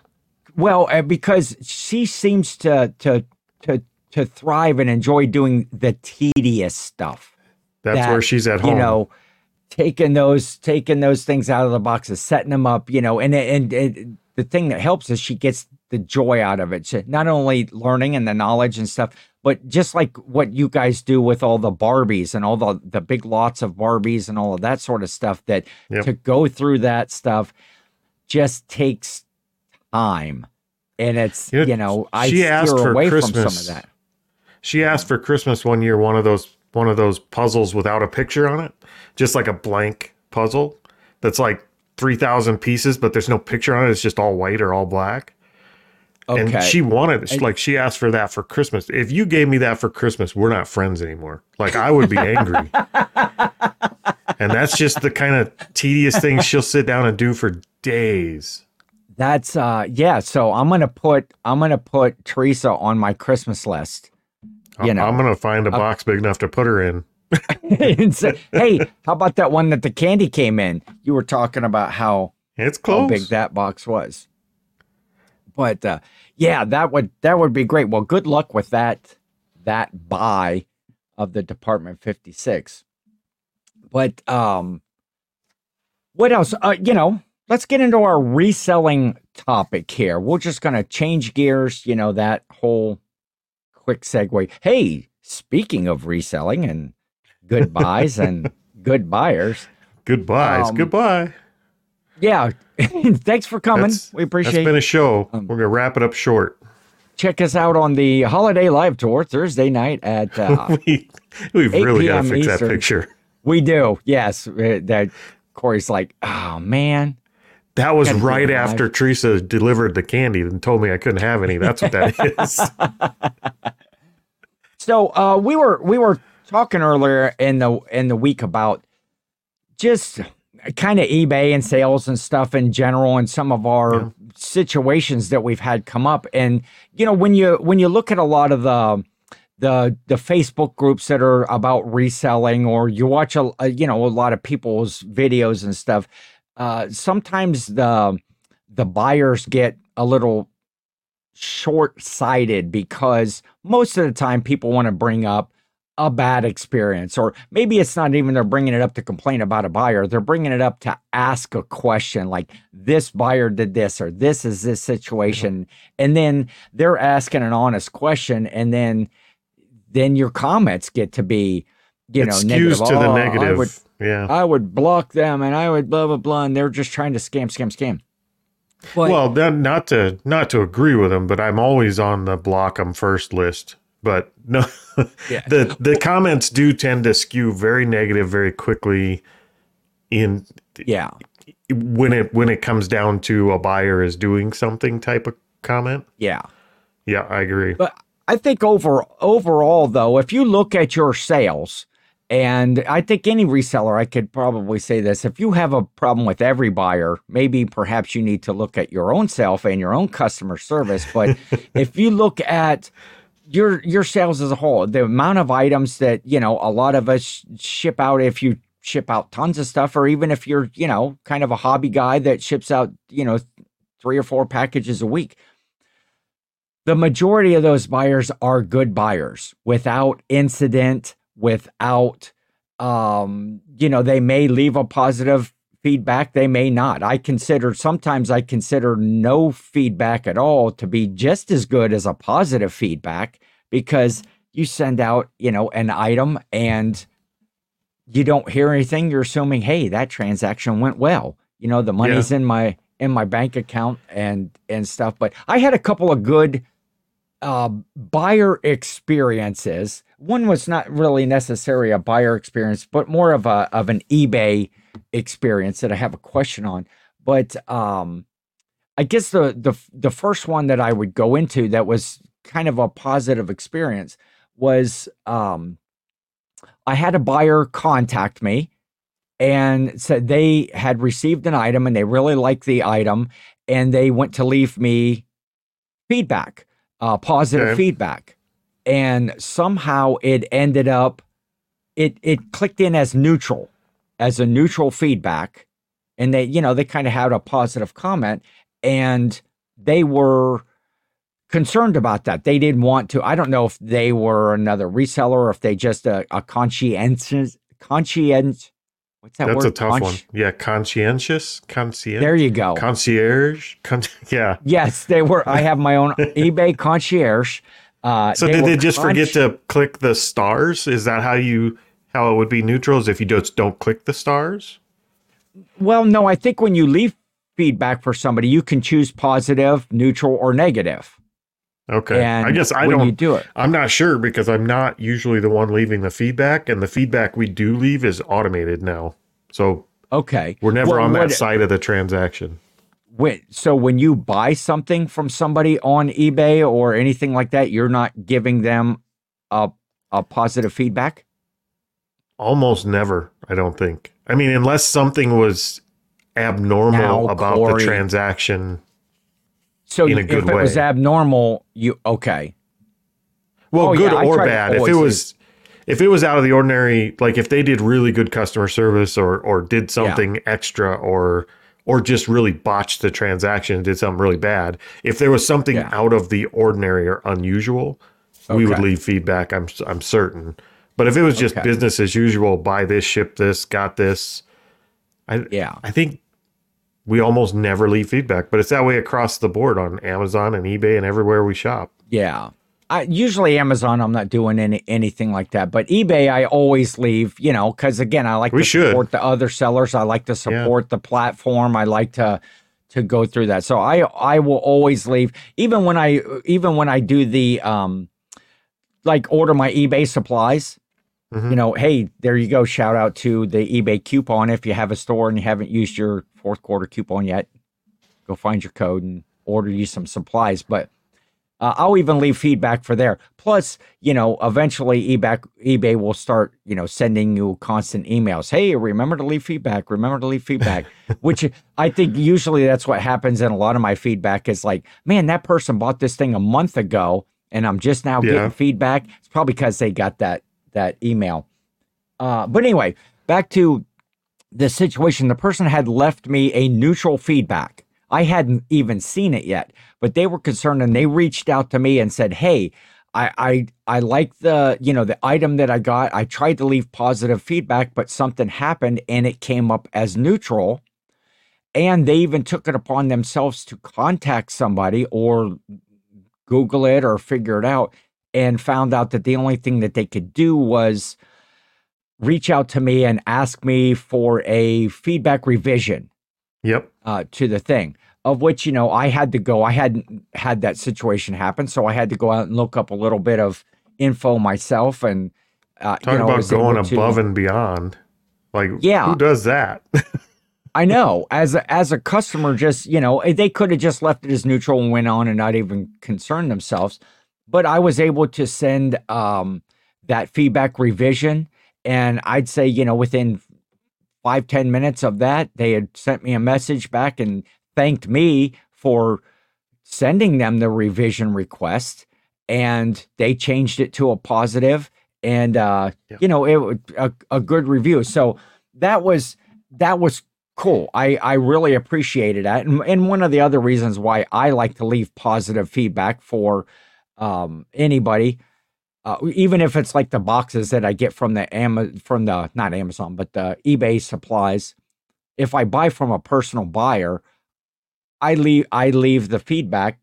Well, uh, because she seems to to to to thrive and enjoy doing the tedious stuff. That's that, where she's at home. you know taking those taking those things out of the boxes setting them up you know and and, and the thing that helps is she gets the joy out of it She- not only learning and the knowledge and stuff but just like what you guys do with all the barbies and all the the big lots of barbies and all of that sort of stuff that Yep. to go through that stuff just takes time and it's You know, you know i she asked steer for away from some of that She asked for Christmas one year one of those one of those puzzles without a picture on it, just like a blank puzzle that's like three thousand pieces, but there's no picture on it. It's just all white or all black. okay And she wanted it. Like she asked for that for Christmas. If you gave me that for Christmas, we're not friends anymore. Like I would be angry. and that's just the kind of tedious thing she'll sit down and do for days. That's uh yeah, so I'm gonna put I'm gonna put Teresa on my Christmas list. You I'm- know. I'm gonna find a box big enough to put her in. say, hey, how about that one that the candy came in? You were talking about how It's how big that box was. But uh yeah, that would that would be great. Well, good luck with that that buy of the Department 56. But um what else? Uh, you know, let's get into our reselling topic here. We're just going to change gears, you know, that whole quick segue. Hey, speaking of reselling and good buys and good buyers, Goodbyes. Um, Goodbye. yeah, thanks for coming. That's- we appreciate been a show. Um, We're gonna wrap it up short. check us out on the holiday live tour Thursday night at uh, we we've 8 really got to fix that picture. we do yes uh, that Cory's like oh man That was right after Teresa delivered the candy and told me I couldn't have any. That's what that is. So uh, we were we were talking earlier in the in the week about just kind of eBay and sales and stuff in general and some of our Yeah. situations that we've had come up. And you know when you when you look at a lot of the the the Facebook groups that are about reselling or you watch a, a you know a lot of people's videos and stuff, uh, sometimes the the buyers get a little short sighted because most of the time people want to bring up a bad experience, or maybe it's not even they're bringing it up to complain about a buyer. They're bringing it up to ask a question like, this buyer did this, or this is this situation. And then they're asking an honest question. And then, then your comments get to be, you it know, negative. to the "Oh, I negative. would, yeah. I would block them and I would blah, blah, blah. And they're just trying to scam, scam, scam. But, well, then not to not to agree with them, but I'm always on the block them first list. But no, Yeah. the the comments do tend to skew very negative very quickly. In yeah. when it when it comes down to a buyer is doing something type of comment. Yeah. Yeah, I agree. But I think over overall though, if you look at your sales, and I think any reseller, I could probably say this: if you have a problem with every buyer, maybe perhaps you need to look at your own self and your own customer service. But if you look at your your sales as a whole, the amount of items that you know a lot of us ship out, if you ship out tons of stuff, or even if you're you know kind of a hobby guy that ships out you know three or four packages a week the majority of those buyers are good buyers without incident without um you know they may leave a positive feedback they may not. I consider sometimes i consider no feedback at all to be just as good as a positive feedback because you send out you know an item and you don't hear anything. You're assuming hey that transaction went well. You know the money's in my in my bank account and and stuff. But i had a couple of good uh, buyer experiences. One was not really necessarily a buyer experience, but more of a of an eBay experience that I have a question on. But um, I guess the the the first one that I would go into that was kind of a positive experience was um, I had a buyer contact me and said they had received an item and they really liked the item and they went to leave me feedback uh, positive Okay. feedback, and somehow it ended up it it clicked in as neutral, as a neutral feedback, and they you know they kind of had a positive comment, and they were concerned about that. They didn't want to. I don't know if they were another reseller or if they just a, a conscientious conscience. What's that That's word? a tough one. Yeah, conscientious, concierge, There you go. concierge. Con- yeah. yes, they were. I have my own eBay concierge. Uh, So did they just forget to click the stars? Is that how you how it would be neutral? Is if you just don't click the stars? Well, no, I think when you leave feedback for somebody, you can choose positive, neutral, or negative. Okay. And I guess I don't. do it. I'm not sure because I'm not usually the one leaving the feedback, and the feedback we do leave is automated now. So Okay. we're never Well, on that what- side of the transaction. When, so when you buy something from somebody on eBay or anything like that, you're not giving them a a positive feedback. Almost never, I don't think. I mean, unless something was abnormal Now, about Cory. the transaction. So In a if good it was abnormal, you okay? Well, Oh, good yeah, or bad. If it was if it was out of the ordinary, like if they did really good customer service or or did something extra or or just really botched the transaction, did something really bad. If there was something Yeah. out of the ordinary or unusual, we would leave feedback. I'm I'm certain. But if it was just Okay. business as usual, buy this, ship this, got this, I Yeah. I think we almost never leave feedback. But it's that way across the board on Amazon and eBay and everywhere we shop. Yeah. I, usually Amazon, I'm not doing any anything like that. But eBay, I always leave, you know, because again, I like We to should. support the other sellers. I like to support the platform. I like to to go through that. So I I will always leave, even when I even when I do the um like order my eBay supplies. Mhm. You know, hey, there you go. Shout out to the eBay coupon. If you have a store and you haven't used your fourth quarter coupon yet, go find your code and order you some supplies. But uh, I'll even leave feedback for there. Plus, you know, eventually eBay eBay will start, you know, sending you constant emails. Hey, remember to leave feedback. Remember to leave feedback. Which I think usually that's what happens in a lot of my feedback is like, man, that person bought this thing a month ago, and I'm just now Yeah. getting feedback. It's probably because they got that that email. Uh, but anyway, back to the situation. The person had left me a neutral feedback. I hadn't even seen it yet, but they were concerned and they reached out to me and said, "Hey, I I I like the you know the item that I got. I tried to leave positive feedback, but something happened and it came up as neutral." And they even took it upon themselves to contact somebody or Google it or figure it out and found out that the only thing that they could do was reach out to me and ask me for a feedback revision Yep. uh, to the thing. Of which you know I had to go. I hadn't had that situation happen, so I had to go out and look up a little bit of info myself. And uh, Talk you know, about going to- above and beyond. Like, Yeah. who does that? I know as a, as a customer, just you know, they could have just left it as neutral and went on and not even concerned themselves. But I was able to send um, that feedback revision, and I'd say you know within five ten minutes of that, they had sent me a message back and thanked me for sending them the revision request, and they changed it to a positive, and uh, Yeah. you know it was a, a good review. So that was that was cool. I I really appreciated that, and, and one of the other reasons why I like to leave positive feedback for um, anybody, uh, even if it's like the boxes that I get from the Am from the not Amazon but the eBay supplies. If I buy from a personal buyer, I leave I leave the feedback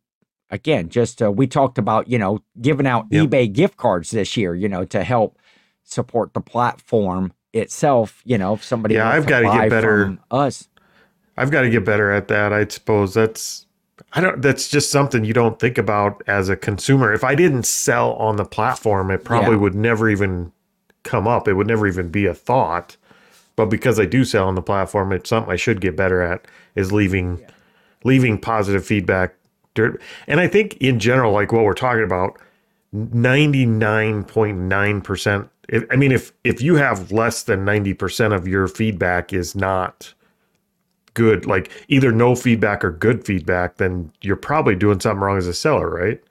again. Just uh, we talked about you know giving out Yep. eBay gift cards this year, you know, to help support the platform itself. You know, if somebody Yeah, I've to gotta get better- us. I've got to get better at that. I suppose that's I don't that's just something you don't think about as a consumer. If I didn't sell on the platform, it probably Yeah. would never even come up. It would never even be a thought. But because I do sell on the platform, it's something I should get better at is leaving leaving positive feedback. And I think in general, like what we're talking about, 99.9%. If, I mean, if if you have less than 90% of your feedback is not good, like either no feedback or good feedback, then you're probably doing something wrong as a seller, right?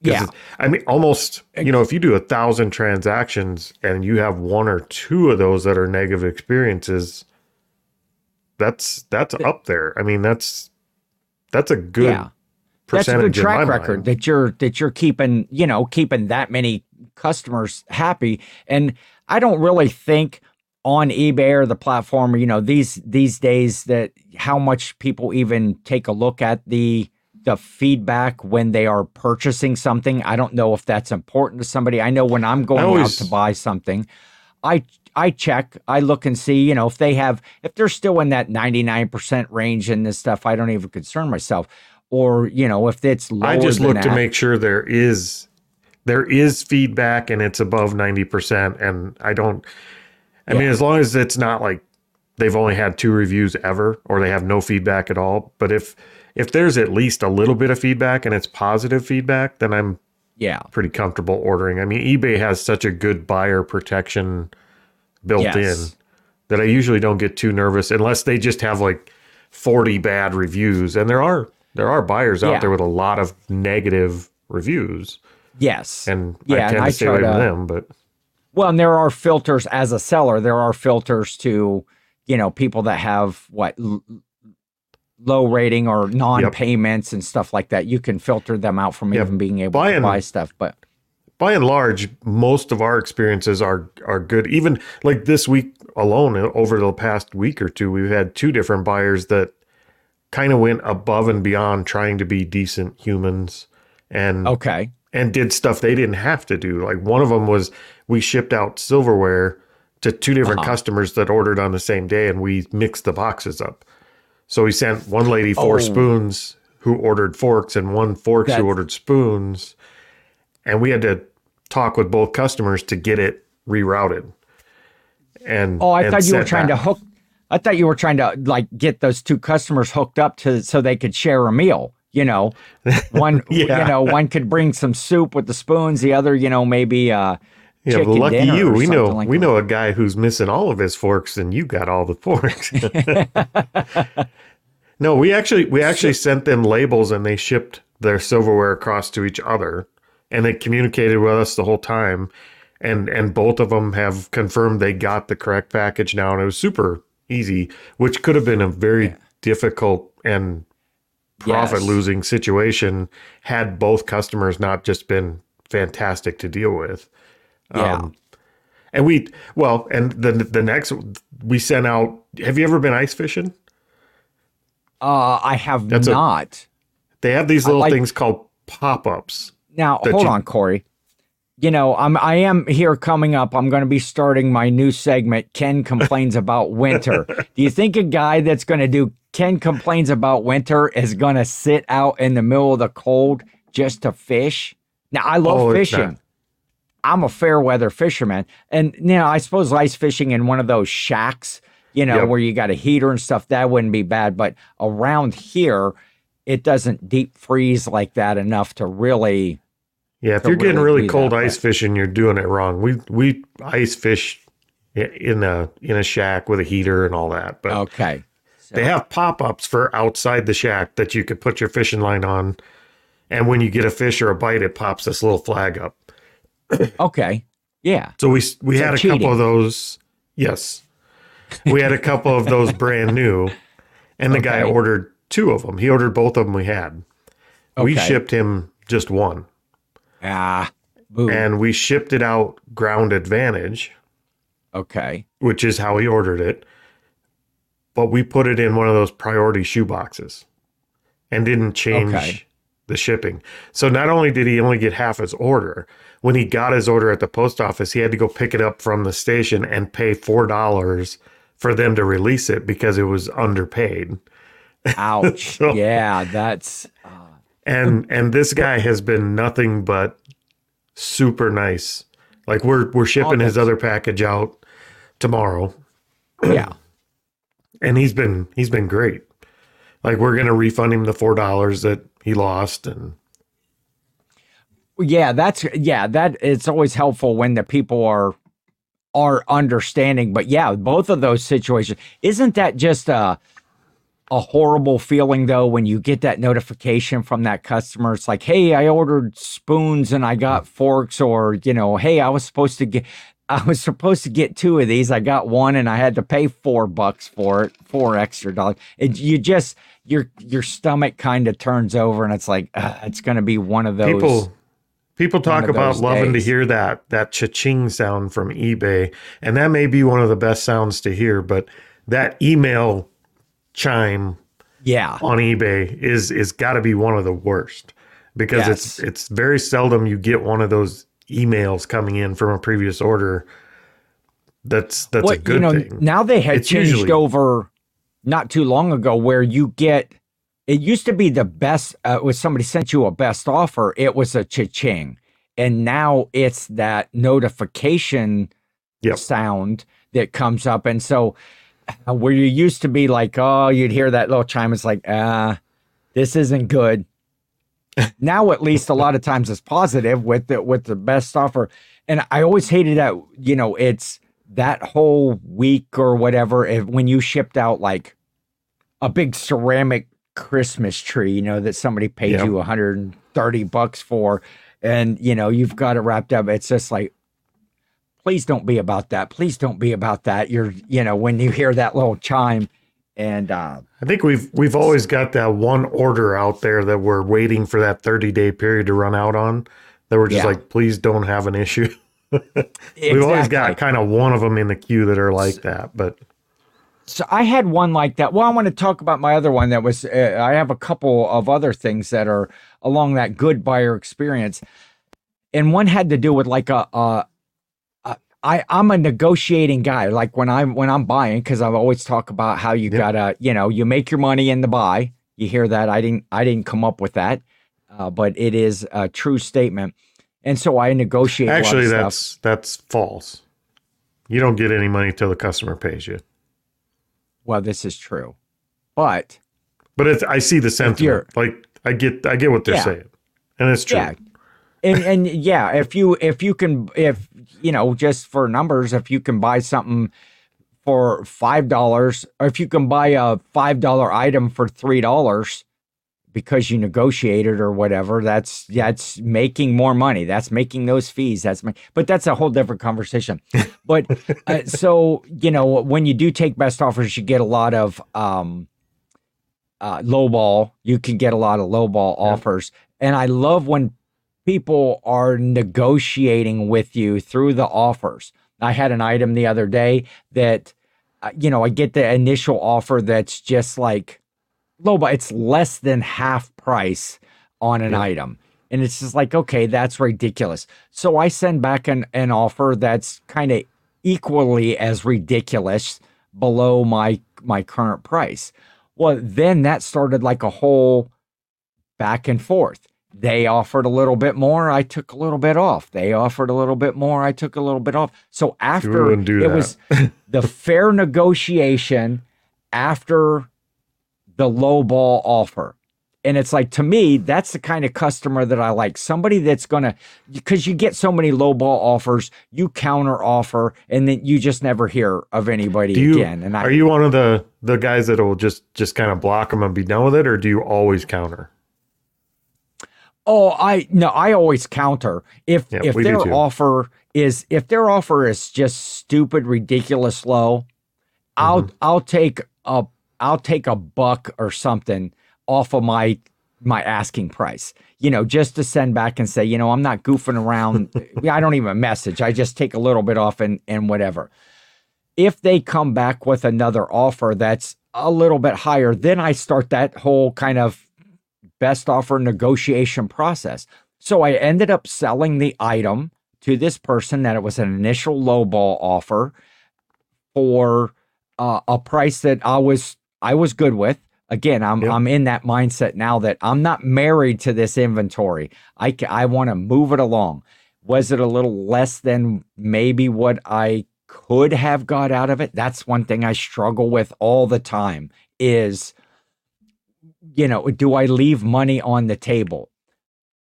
Yeah. I mean, almost, you know, if you do a thousand transactions and you have one or two of those that are negative experiences, that's that's up there. I mean, that's that's a good Yeah. That's a good track record mind. that you're that you're keeping, you know, keeping that many customers happy. And I don't really think on eBay or the platform, you know, these these days that how much people even take a look at the the feedback when they are purchasing something. I don't know if that's important to somebody. I know when I'm going always- out to buy something, I I check, I look and see, you know, if they have if they're still in that 99% range and this stuff, I don't even concern myself. Or, you know, if it's lower I just look to make sure there is there is feedback and it's above 90% and I don't I mean as long as it's not like they've only had two reviews ever or they have no feedback at all, but if if there's at least a little bit of feedback and it's positive feedback, then I'm yeah. pretty comfortable ordering. I mean, eBay has such a good buyer protection built Yes. in that I usually don't get too nervous unless they just have like 40 bad reviews. And there are there are buyers out Yeah. there with a lot of negative reviews, Yes. and Yeah, I and tend I to stay try away from to- them. But Well, and there are filters as a seller. There are filters to, you know, people that have what l- low rating or non-payments and stuff like that. You can filter them out from Yeah, even being able buy to buy stuff. But by and large, most of our experiences are are good. Even like this week alone, over the past week or two, we've had two different buyers that kind of went above and beyond trying to be decent humans and okay, and did stuff they didn't have to do. Like one of them was we shipped out silverware to two different Uh-huh. customers that ordered on the same day and we mixed the boxes up. So we sent one lady four Oh. spoons who ordered forks and one forks That's- who ordered spoons. And we had to talk with both customers to get it rerouted. And Oh, I and thought you were trying back. to hook. I thought you were trying to like get those two customers hooked up to so they could share a meal. You know, one Yeah. you know one could bring some soup with the spoons. The other, you know, maybe uh, Yeah, well, lucky you. We know like we that. know a guy who's missing all of his forks, and you got all the forks. no, we actually we actually sent them labels, and they shipped their silverware across to each other, and they communicated with us the whole time, and and both of them have confirmed they got the correct package now, and it was super easy, which could have been a very difficult and profit losing situation had both customers not just been fantastic to deal with. Yeah. Um, and we well, and the the next we sent out. Have you ever been ice fishing? uh, I have That's a- not. They have these little like- things called pop ups. Now, hold you- on, Cory. You know, I'm I am here coming up. I'm going to be starting my new segment. Ken complains about winter. Do you think a guy that's going to do Ken complains about winter is going to sit out in the middle of the cold just to fish? Now, I love Oh, fishing. I'm a fair weather fisherman, and you know, I suppose ice fishing in one of those shacks, you know, Yep. where you got a heater and stuff, that wouldn't be bad. But around here, it doesn't deep freeze like that enough to really. Yeah, if you're getting really really cold ice but- fishing, you're doing it wrong. We we ice fish in a in a shack with a heater and all that, but Okay. they have pop ups for outside the shack that you could put your fishing line on, and when you get a fish or a bite, it pops this little flag up. Okay. Yeah. So we we So had a cheating. couple of those. Yes, we had a couple of those brand new, and the guy ordered two of them. He ordered both of them. We had. We shipped him just one, Ah. Boo. and we shipped it out ground advantage, okay. which is how he ordered it. But we put it in one of those priority shoe boxes, and didn't change Okay. the shipping. So not only did he only get half his order, when he got his order at the post office, he had to go pick it up from the station and pay four dollars for them to release it because it was underpaid. Ouch. So- yeah. That's. And and this guy has been nothing but super nice. Like we're we're shipping his other package out tomorrow, Yeah. and he's been he's been great. Like we're gonna refund him the four dollars that he lost, and Yeah. That's. Yeah. That. It's always helpful when the people are are understanding. But yeah, both of those situations. Isn't that just a a horrible feeling though when you get that notification from that customer? It's like, hey, I ordered spoons and I got forks, or you know, hey, I was supposed to get. I was supposed to get two of these. I got one, and I had to pay four bucks for it, four extra dollars. It, you just your your stomach kind of turns over, and it's like uh, it's going to be one of those. people people talk about loving to hear that that cha-ching sound from ebay and that may be one of the best sounds to hear but that email chime yeah, on ebay is is got to be one of the worst because it's Yes. it's very seldom you get one of those emails coming in from a previous order. That's that's a good you know, thing. now they had It's changed usually- over not too long ago where you get it used to be the best uh, when somebody sent you a best offer it was a cha-ching. And now it's that notification Yep. sound that comes up. And so where you used to be like oh you'd hear that little chime. It's like ah this isn't good. Now at least a lot of times it's positive with the with the best offer. And i always hated that you know it's that whole week or whatever if, when you shipped out like a big ceramic christmas tree you know that somebody paid Yeah. you 130 bucks for. And you know you've got it wrapped up. It's just like please don't be about that please don't be about that you're you know when you hear that little chime and uh i think we've we've always got that one order out there that we're waiting for that 30 day period to run out on that we're just Yeah. like please don't have an issue We've always got kind of one of them in the queue that are like that, but So I had one like that. Well, I want to talk about my other one that was. Uh, I have a couple of other things that are along that good buyer experience. and one had to do with like a, a, a I I'm a negotiating guy. Like when I'm when I'm buying, because I always talk about how you Yep. gotta you know you make your money in the buy. You hear that? I didn't I didn't come up with that, uh, but it is a true statement. And so I negotiate. a lot of Actually, stuff. that's that's false. You don't get any money till the customer pays you. well, this is true, but But it's, I see the sentiment. Like I get I get what they're Yeah. saying, and it's true. Yeah. And and yeah, if you if you can if you know just for numbers, if you can buy something for five dollars, or if you can buy a five dollar item for three dollars because you negotiated or whatever, that's that's making more money. That's making those fees. That's my, but that's a whole different conversation. But uh, so you know when you do take best offers, you get a lot of um uh, lowball. You can get a lot of low lowball offers, and I love when people are negotiating with you through the offers. I had an item the other day that, uh, you know, I get the initial offer that's just like lowball. It's less than half price on an Yeah. item. And it's just like, okay, that's ridiculous. So I send back an, an offer that's kind of equally as ridiculous below my my current price. Well, then that started like a whole back and forth. They offered a little bit more, I took a little bit off. They offered a little bit more, I took a little bit off. So after it that. was the fair negotiation after the low ball offer. And it's like to me, that's the kind of customer that I like. Somebody that's gonna because you get so many low ball offers, you counter offer, and then you just never hear of anybody you again. And I are you one of the the guys that will just just kind of block them and be done with it, or do you always counter? Oh, I no, I always counter if Yeah, if their offer is if their offer is just stupid, ridiculous low, I'll Mm-hmm. I'll take a I'll take a buck or something off of my my asking price. You know, just to send back and say, you know, I'm not goofing around. I don't even message. I just take a little bit off and and whatever. If they come back with another offer that's a little bit higher, then I start that whole kind of best offer negotiation process. So I ended up selling the item to this person that it was an initial lowball offer for uh, a price that I was I was good with. Again, I'm Yep. I'm in that mindset now that I'm not married to this inventory. I I want to move it along. Was it a little less than maybe what I could have got out of it? That's one thing I struggle with all the time is you know, do I leave money on the table?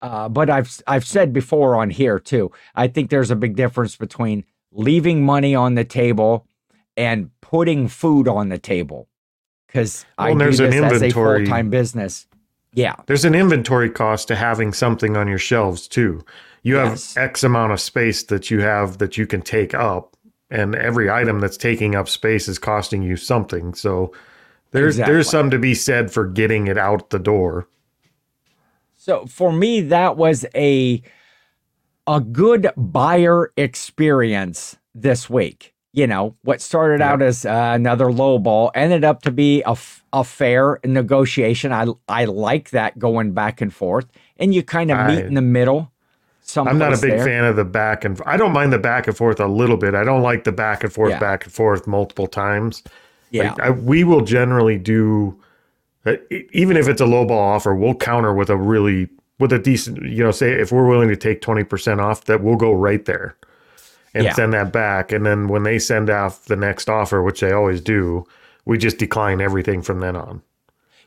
Uh, but I've I've said before on here too. I think there's a big difference between leaving money on the table and putting food on the table. Because I Well, do there's this an as a full time business. Yeah, There's an inventory cost to having something on your shelves too. You have Yes. X amount of space that you have that you can take up, and every item that's taking up space is costing you something. So there's Exactly. there's some to be said for getting it out the door. So for me, that was a a good buyer experience this week. You know, what started out as uh, another low ball ended up to be a, f- a fair negotiation. I I like that going back and forth, and you kind of meet I- in the middle. I'm not a big there. fan of the back and I don't mind the back and forth a little bit. I don't like the back and forth, Yeah. back and forth multiple times. Yeah, Like, I, we will generally do, uh, even if it's a low ball offer, we'll counter with a really with a decent. You know, say if we're willing to take twenty percent off, that we'll go right there and Yeah. send that back. And then when they send off the next offer, which they always do, we just decline everything from then on.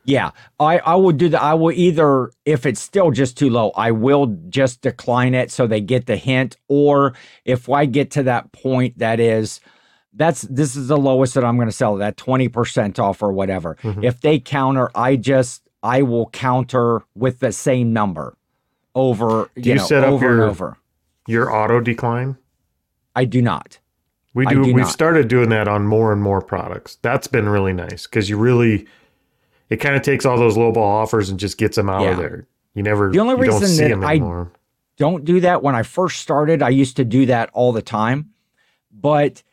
Yeah, I I will do that. I will either if it's still just too low, I will just decline it so they get the hint. Or if I get to that point that is that's this is the lowest that I'm going to sell that 20% off or whatever. Mhm. If they counter, I just I will counter with the same number over Do you, you know set up your- over. Your auto decline. I do not. We do. do we've not. started doing that on more and more products. That's been really nice because you really, it kind of takes all those low ball offers and just gets them out of there. You never. The only reason see that I- don't do that when I first started. I used to do that all the time, but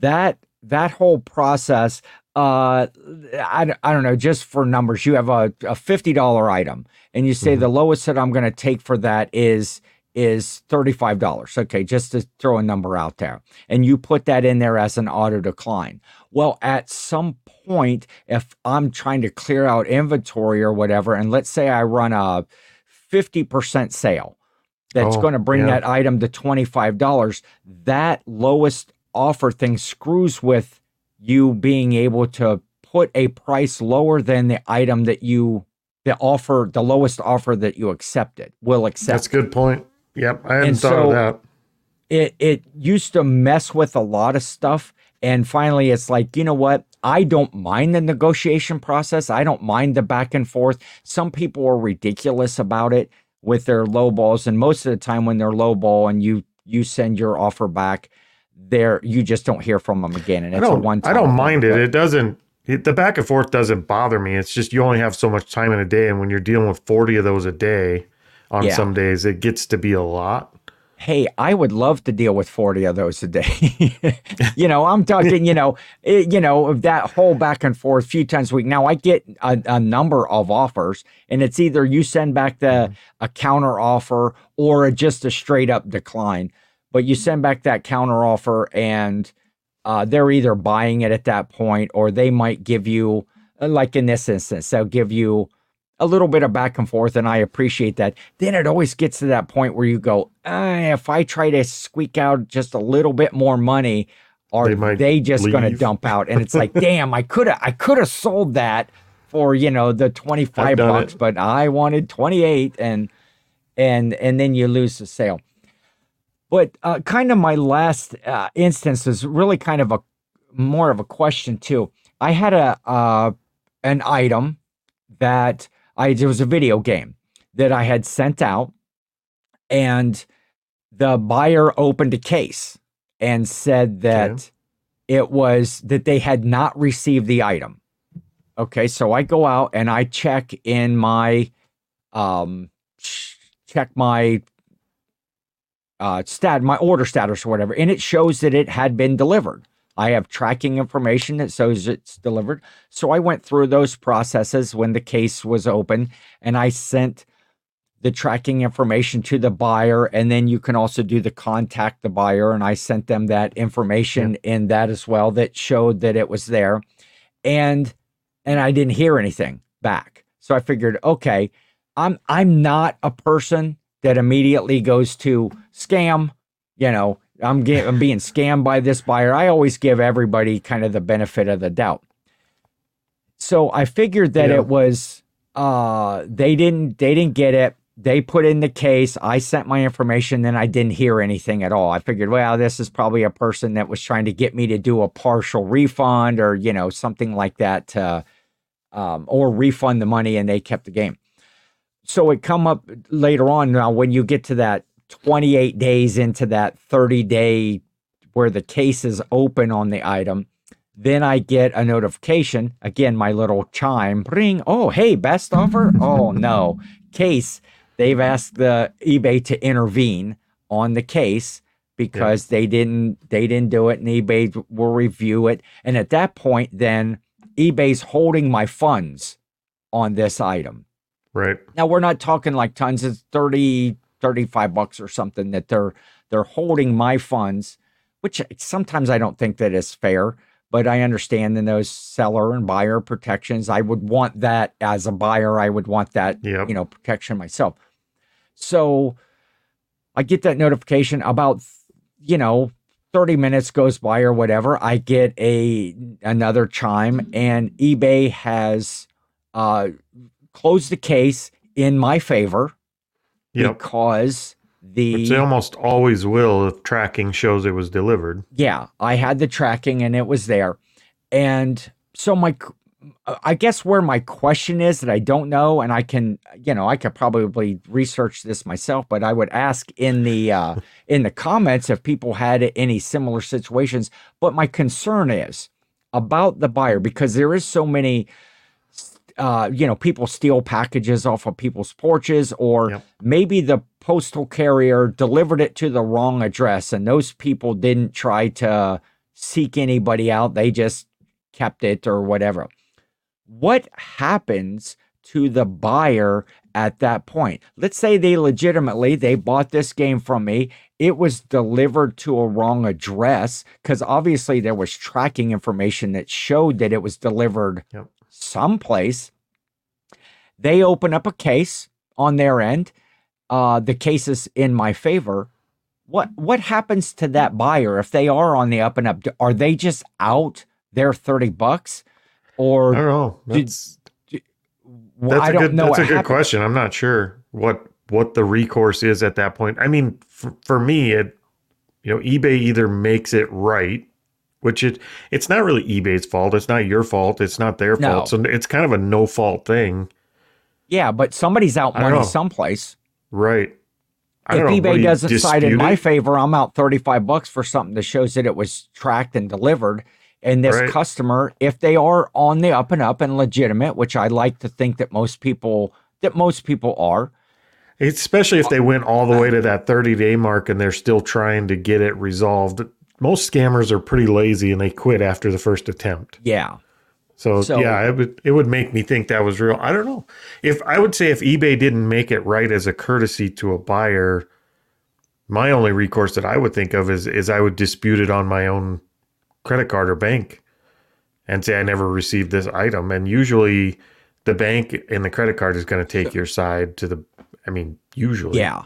that that whole process, uh, I, I don't know, just for numbers, you have a, a fifty dollar item, and you say Mhm. the lowest that I'm going to take for that is is $35. Okay, just to throw a number out there. And you put that in there as an auto decline. Well, at some point, if I'm trying to clear out inventory or whatever, and let's say I run a 50% sale that's Oh, going to bring yeah. that item to $25, that lowest offer thing screws with you being able to put a price lower than the item that you the offer the lowest offer that you accepted will accept That's a good point. Yep, I hadn't And thought so- of that. it it used to mess with a lot of stuff and finally it's like you know what i don't mind the negotiation process i don't mind the back and forth some people are ridiculous about it with their low balls and most of the time when they're low ball and you you send your offer back there you just don't hear from them again and it's a one I don't mind it. It doesn't. It, the back and forth doesn't bother me. It's just you only have so much time in a day, and when you're dealing with forty of those a day, on Yeah. some days it gets to be a lot. hey, I would love to deal with 40 of those a day. you know, I'm talking, you know, it, you know, of that whole back and forth few times a week. Now I get a, a number of offers and it's either you send back the mm-hmm. a counter offer or a, just a straight up decline, but you send back that counter offer and uh, they're either buying it at that point or they might give you, uh, like in this instance, they'll give you a little bit of back and forth, and I appreciate that. Then it always gets to that point where you go, ah, if I try to squeak out just a little bit more money, are They they, just going to dump out? And it's like, damn, I could have, I could have sold that for you know the twenty I've five done bucks, it. but I wanted twenty eight, and and and then you lose the sale. But uh, kind of my last uh, instance is really kind of a more of a question too. I had a uh, an item that I it was a video game that I had sent out, and the buyer opened a case and said that Okay. it was that they had not received the item. Okay, so I go out and I check in my um check my uh stat my order status or whatever and it shows that it had been delivered. I have tracking information that shows it's delivered. So I went through those processes when the case was open and I sent the tracking information to the buyer and then you can also do the contact the buyer and I sent them that information in that as well that showed that it was there and and I didn't hear anything back. So I figured okay, I'm I'm not a person that immediately goes to scam, you know, I'm getting I'm being scammed by this buyer. I always give everybody kind of the benefit of the doubt. So I figured that Yeah. it was uh they didn't they didn't get it. They put in the case. I sent my information, then I didn't hear anything at all. I figured, well, this is probably a person that was trying to get me to do a partial refund or you know something like that to um, or refund the money, and they kept the game. So it come up later on. Now, when you get to that 28 days into that 30 day where the case is open on the item, then I get a notification. Again, my little chime ring. Oh, hey, best offer. Oh no, case. They've asked the eBay to intervene on the case because they didn't they didn't do it, and eBay will review it. And at that point, then eBay's holding my funds on this item. Right. Now we're not talking like tons, it's 30, 35 bucks or something that they're they're holding my funds, which sometimes I don't think that is fair, but I understand in those seller and buyer protections. I would want that as a buyer, I would want that, Yep. you know, protection myself. So I get that notification about, you know, 30 minutes goes by or whatever. I get a another chime and eBay has uh closed the case in my favor Yep. because the Which they almost always will if tracking shows it was delivered. yeah, I had the tracking and it was there. And so my I guess where my question is that I don't know and I can you know, I could probably research this myself, but I would ask in the uh in the comments if people had any similar situations. But my concern is about the buyer because there is so many uh, you know, people steal packages off of people's porches, or Yep. maybe the postal carrier delivered it to the wrong address, and those people didn't try to seek anybody out. They just kept it or whatever. What happens to the buyer at that point. Let's say they legitimately they bought this game from me. It was delivered to a wrong address because obviously there was tracking information that showed that it was delivered Yep. Someplace. They open up a case on their end. Uh, the case is in my favor. What what happens to that buyer if they are on the up and up? Are they just out their thirty bucks, or I don't know. That's, that's I a don't good, know That's a good happened. question. I'm not sure what what the recourse is at that point. I mean, for, for me, it you know, eBay either makes it right, which it it's not really eBay's fault. It's not your fault. It's not their No. fault. So it's kind of a no fault thing, Yeah, but somebody's out money someplace. right? I If don't know. eBay doesn't side in my favor, I'm out 35 bucks for something that shows that it was tracked and delivered. And this Right. customer, if they are on the up and up and legitimate, which I like to think that most people that most people are, especially if they uh, went all the uh, way to that 30 day mark and they're still trying to get it resolved. Most scammers are pretty lazy and they quit after the first attempt. yeah. So, So- yeah, it would it would make me think that was real. I don't know. If I would say if eBay didn't make it right as a courtesy to a buyer, my only recourse that I would think of is is I would dispute it on my own credit card or bank and say I never received this item. And usually the bank and the credit card is going to take your side to the I mean, usually. Yeah.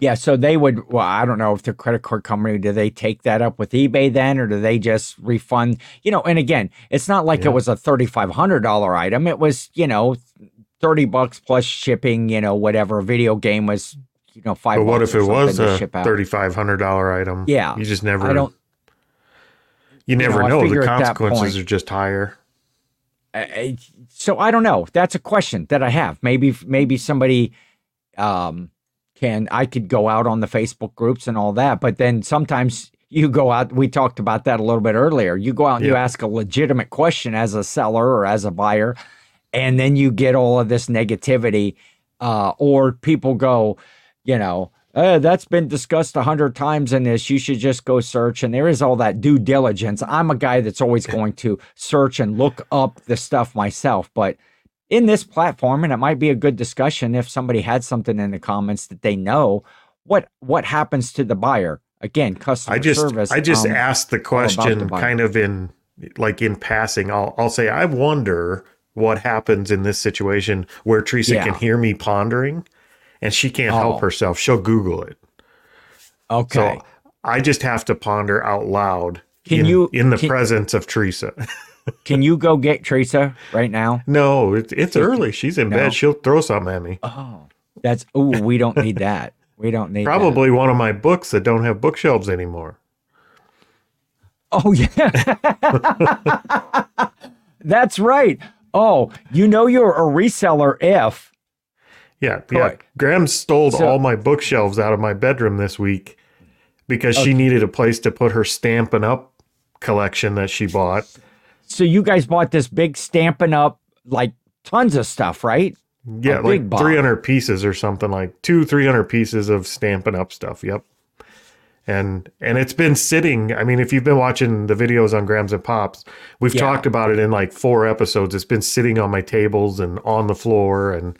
Yeah. So they would, well, I don't know if the credit card company, do they take that up with eBay then, or do they just refund? You know, and again, it's not like Yeah. it was a $3,500 item. It was, you know, 30 bucks plus shipping, you know, whatever. Video game was, you know, five But what if it was a thirty five hundred dollar item? Yeah. you just never. I don't, You never know, know. The consequences point- are just higher. I- so I don't know. That's a question that I have. Maybe maybe somebody um can I could go out on the Facebook groups and all that, but then sometimes you go out we talked about that a little bit earlier. You go out and you ask a legitimate question as a seller or as a buyer and then you get all of this negativity uh or people go, you know, uh, that's been discussed a hundred times in this. You should just go search. And there is all that due diligence. I'm a guy that's always going to search and look up the stuff myself. But in this platform, and it might be a good discussion if somebody had something in the comments that they know, what what happens to the buyer? Again, customer I just service. I just um, asked the question the kind of in like in passing. I'll I'll say I wonder what happens in this situation where Teresa Yeah. can hear me pondering and she can't help Oh. herself. She'll Google it. okay. So I just have to ponder out loud Can in, you- in the can- presence of Teresa. Can you go get Teresa right now? no, it's it's early. She's in No. bed. She'll throw something at me. Oh, that's oh, we don't need that. We don't need that. Probably one of my books that don't have bookshelves anymore. Oh yeah. That's right. Oh, you know you're a reseller if Yeah, yeah. Graham stole So- all my bookshelves out of my bedroom this week because she needed a place to put her Stampin' Up collection that she bought. So you guys bought this big Stampin' Up like tons of stuff, right? Yeah, big like box. 300 pieces or something like two, 300 pieces of Stampin' Up stuff. Yep. And and it's been sitting. I mean, if you've been watching the videos on Grams and Pops, we've Yeah. talked about it in like four episodes. It's been sitting on my tables and on the floor. And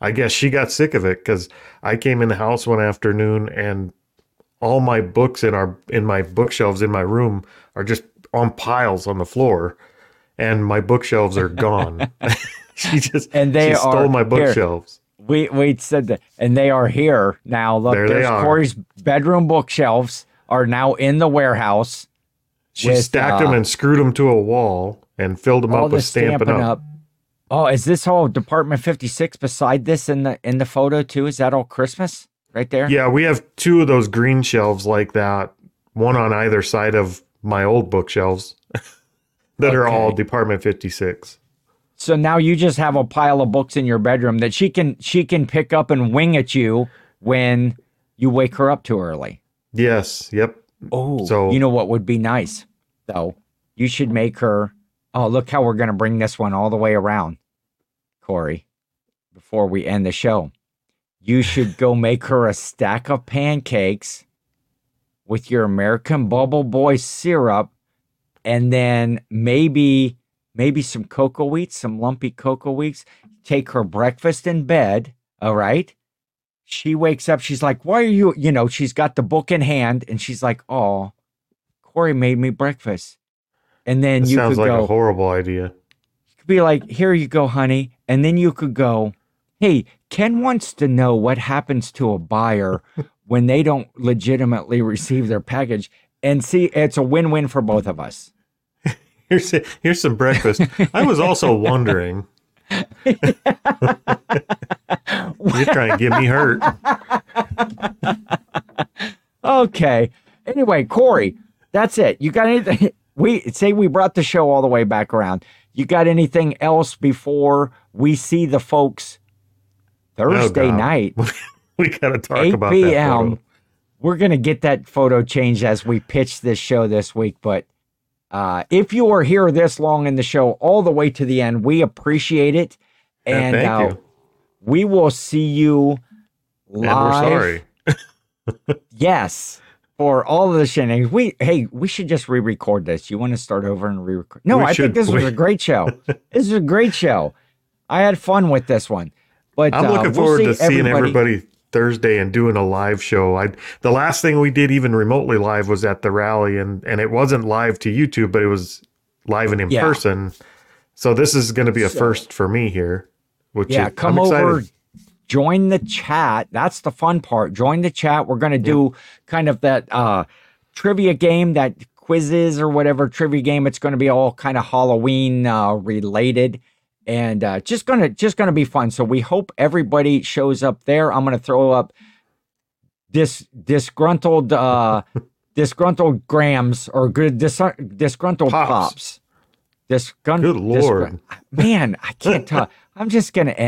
I guess she got sick of it because I came in the house one afternoon and all my books in our in my bookshelves in my room are just on piles on the floor, and my bookshelves are gone. she just And they are- stole my here. bookshelves. We we said that, and they are here now. Look, There they there's are. Cory's bedroom bookshelves are now in the warehouse. She with, stacked uh, them and screwed them to a wall and filled them up with Stampin' Up. Oh, is this all Department 56 beside this in the in the photo too? Is that all Christmas right there? Yeah, we have two of those green shelves like that, one on either side of my old bookshelves that are all Department 56. So now you just have a pile of books in your bedroom that she can she can pick up and wing at you when you wake her up too early. Yes, yep. Oh, So- you know what would be nice though? You should make her. Oh, look how we're gonna bring this one all the way around, Cory. Before we end the show, you should go make her a stack of pancakes with your American Bubble Boy syrup, and then maybe maybe some cocoa wheats, some lumpy cocoa wheats. take her breakfast in bed. All right. She wakes up. She's like, Why are you? You know, she's got the book in hand and she's like, Oh, Cory made me breakfast. And then That you sounds could like go, a horrible idea. You could be like, Here you go, honey. And then you could go, Hey, Ken wants to know what happens to a buyer when they don't legitimately receive their package. And see, it's a win win for both of us. Here's here's some breakfast. I was also wondering. You're trying to get me hurt. Okay. Anyway, Cory, that's it. You got anything? We say we brought the show all the way back around. You got anything else before we see the folks Thursday Oh, night, We got to talk 8 about that. p.m.? We're gonna get that photo changed as we pitch this show this week. But uh, if you are here this long in the show, all the way to the end, we appreciate it, Yeah, and thank uh, you. we will see you live. sorry. Yes. For all of the shenanigans. We hey, we should just re-record this. You want to start over and re-record? No, We I should- think this was a great show. this is a great show. I had fun with this one. But I'm uh, looking we'll forward to seeing everybody. Thursday and doing a live show. I the last thing we did even remotely live was at the rally and and it wasn't live to YouTube, but it was live and in Yeah. person. So this is going to be a So- first for me here. Which Yeah, is, come over, join the chat. That's the fun part. Join the chat. We're gonna do kind of that uh trivia game, that quizzes or whatever trivia game. It's gonna be all kind of Halloween uh related. And uh just gonna just gonna be fun. So we hope everybody shows up there. I'm gonna throw up this disgruntled uh disgruntled grams or good dis- disgruntled Pops. pops. Disgrun- Good Lord. man, I can't talk. I'm just gonna end.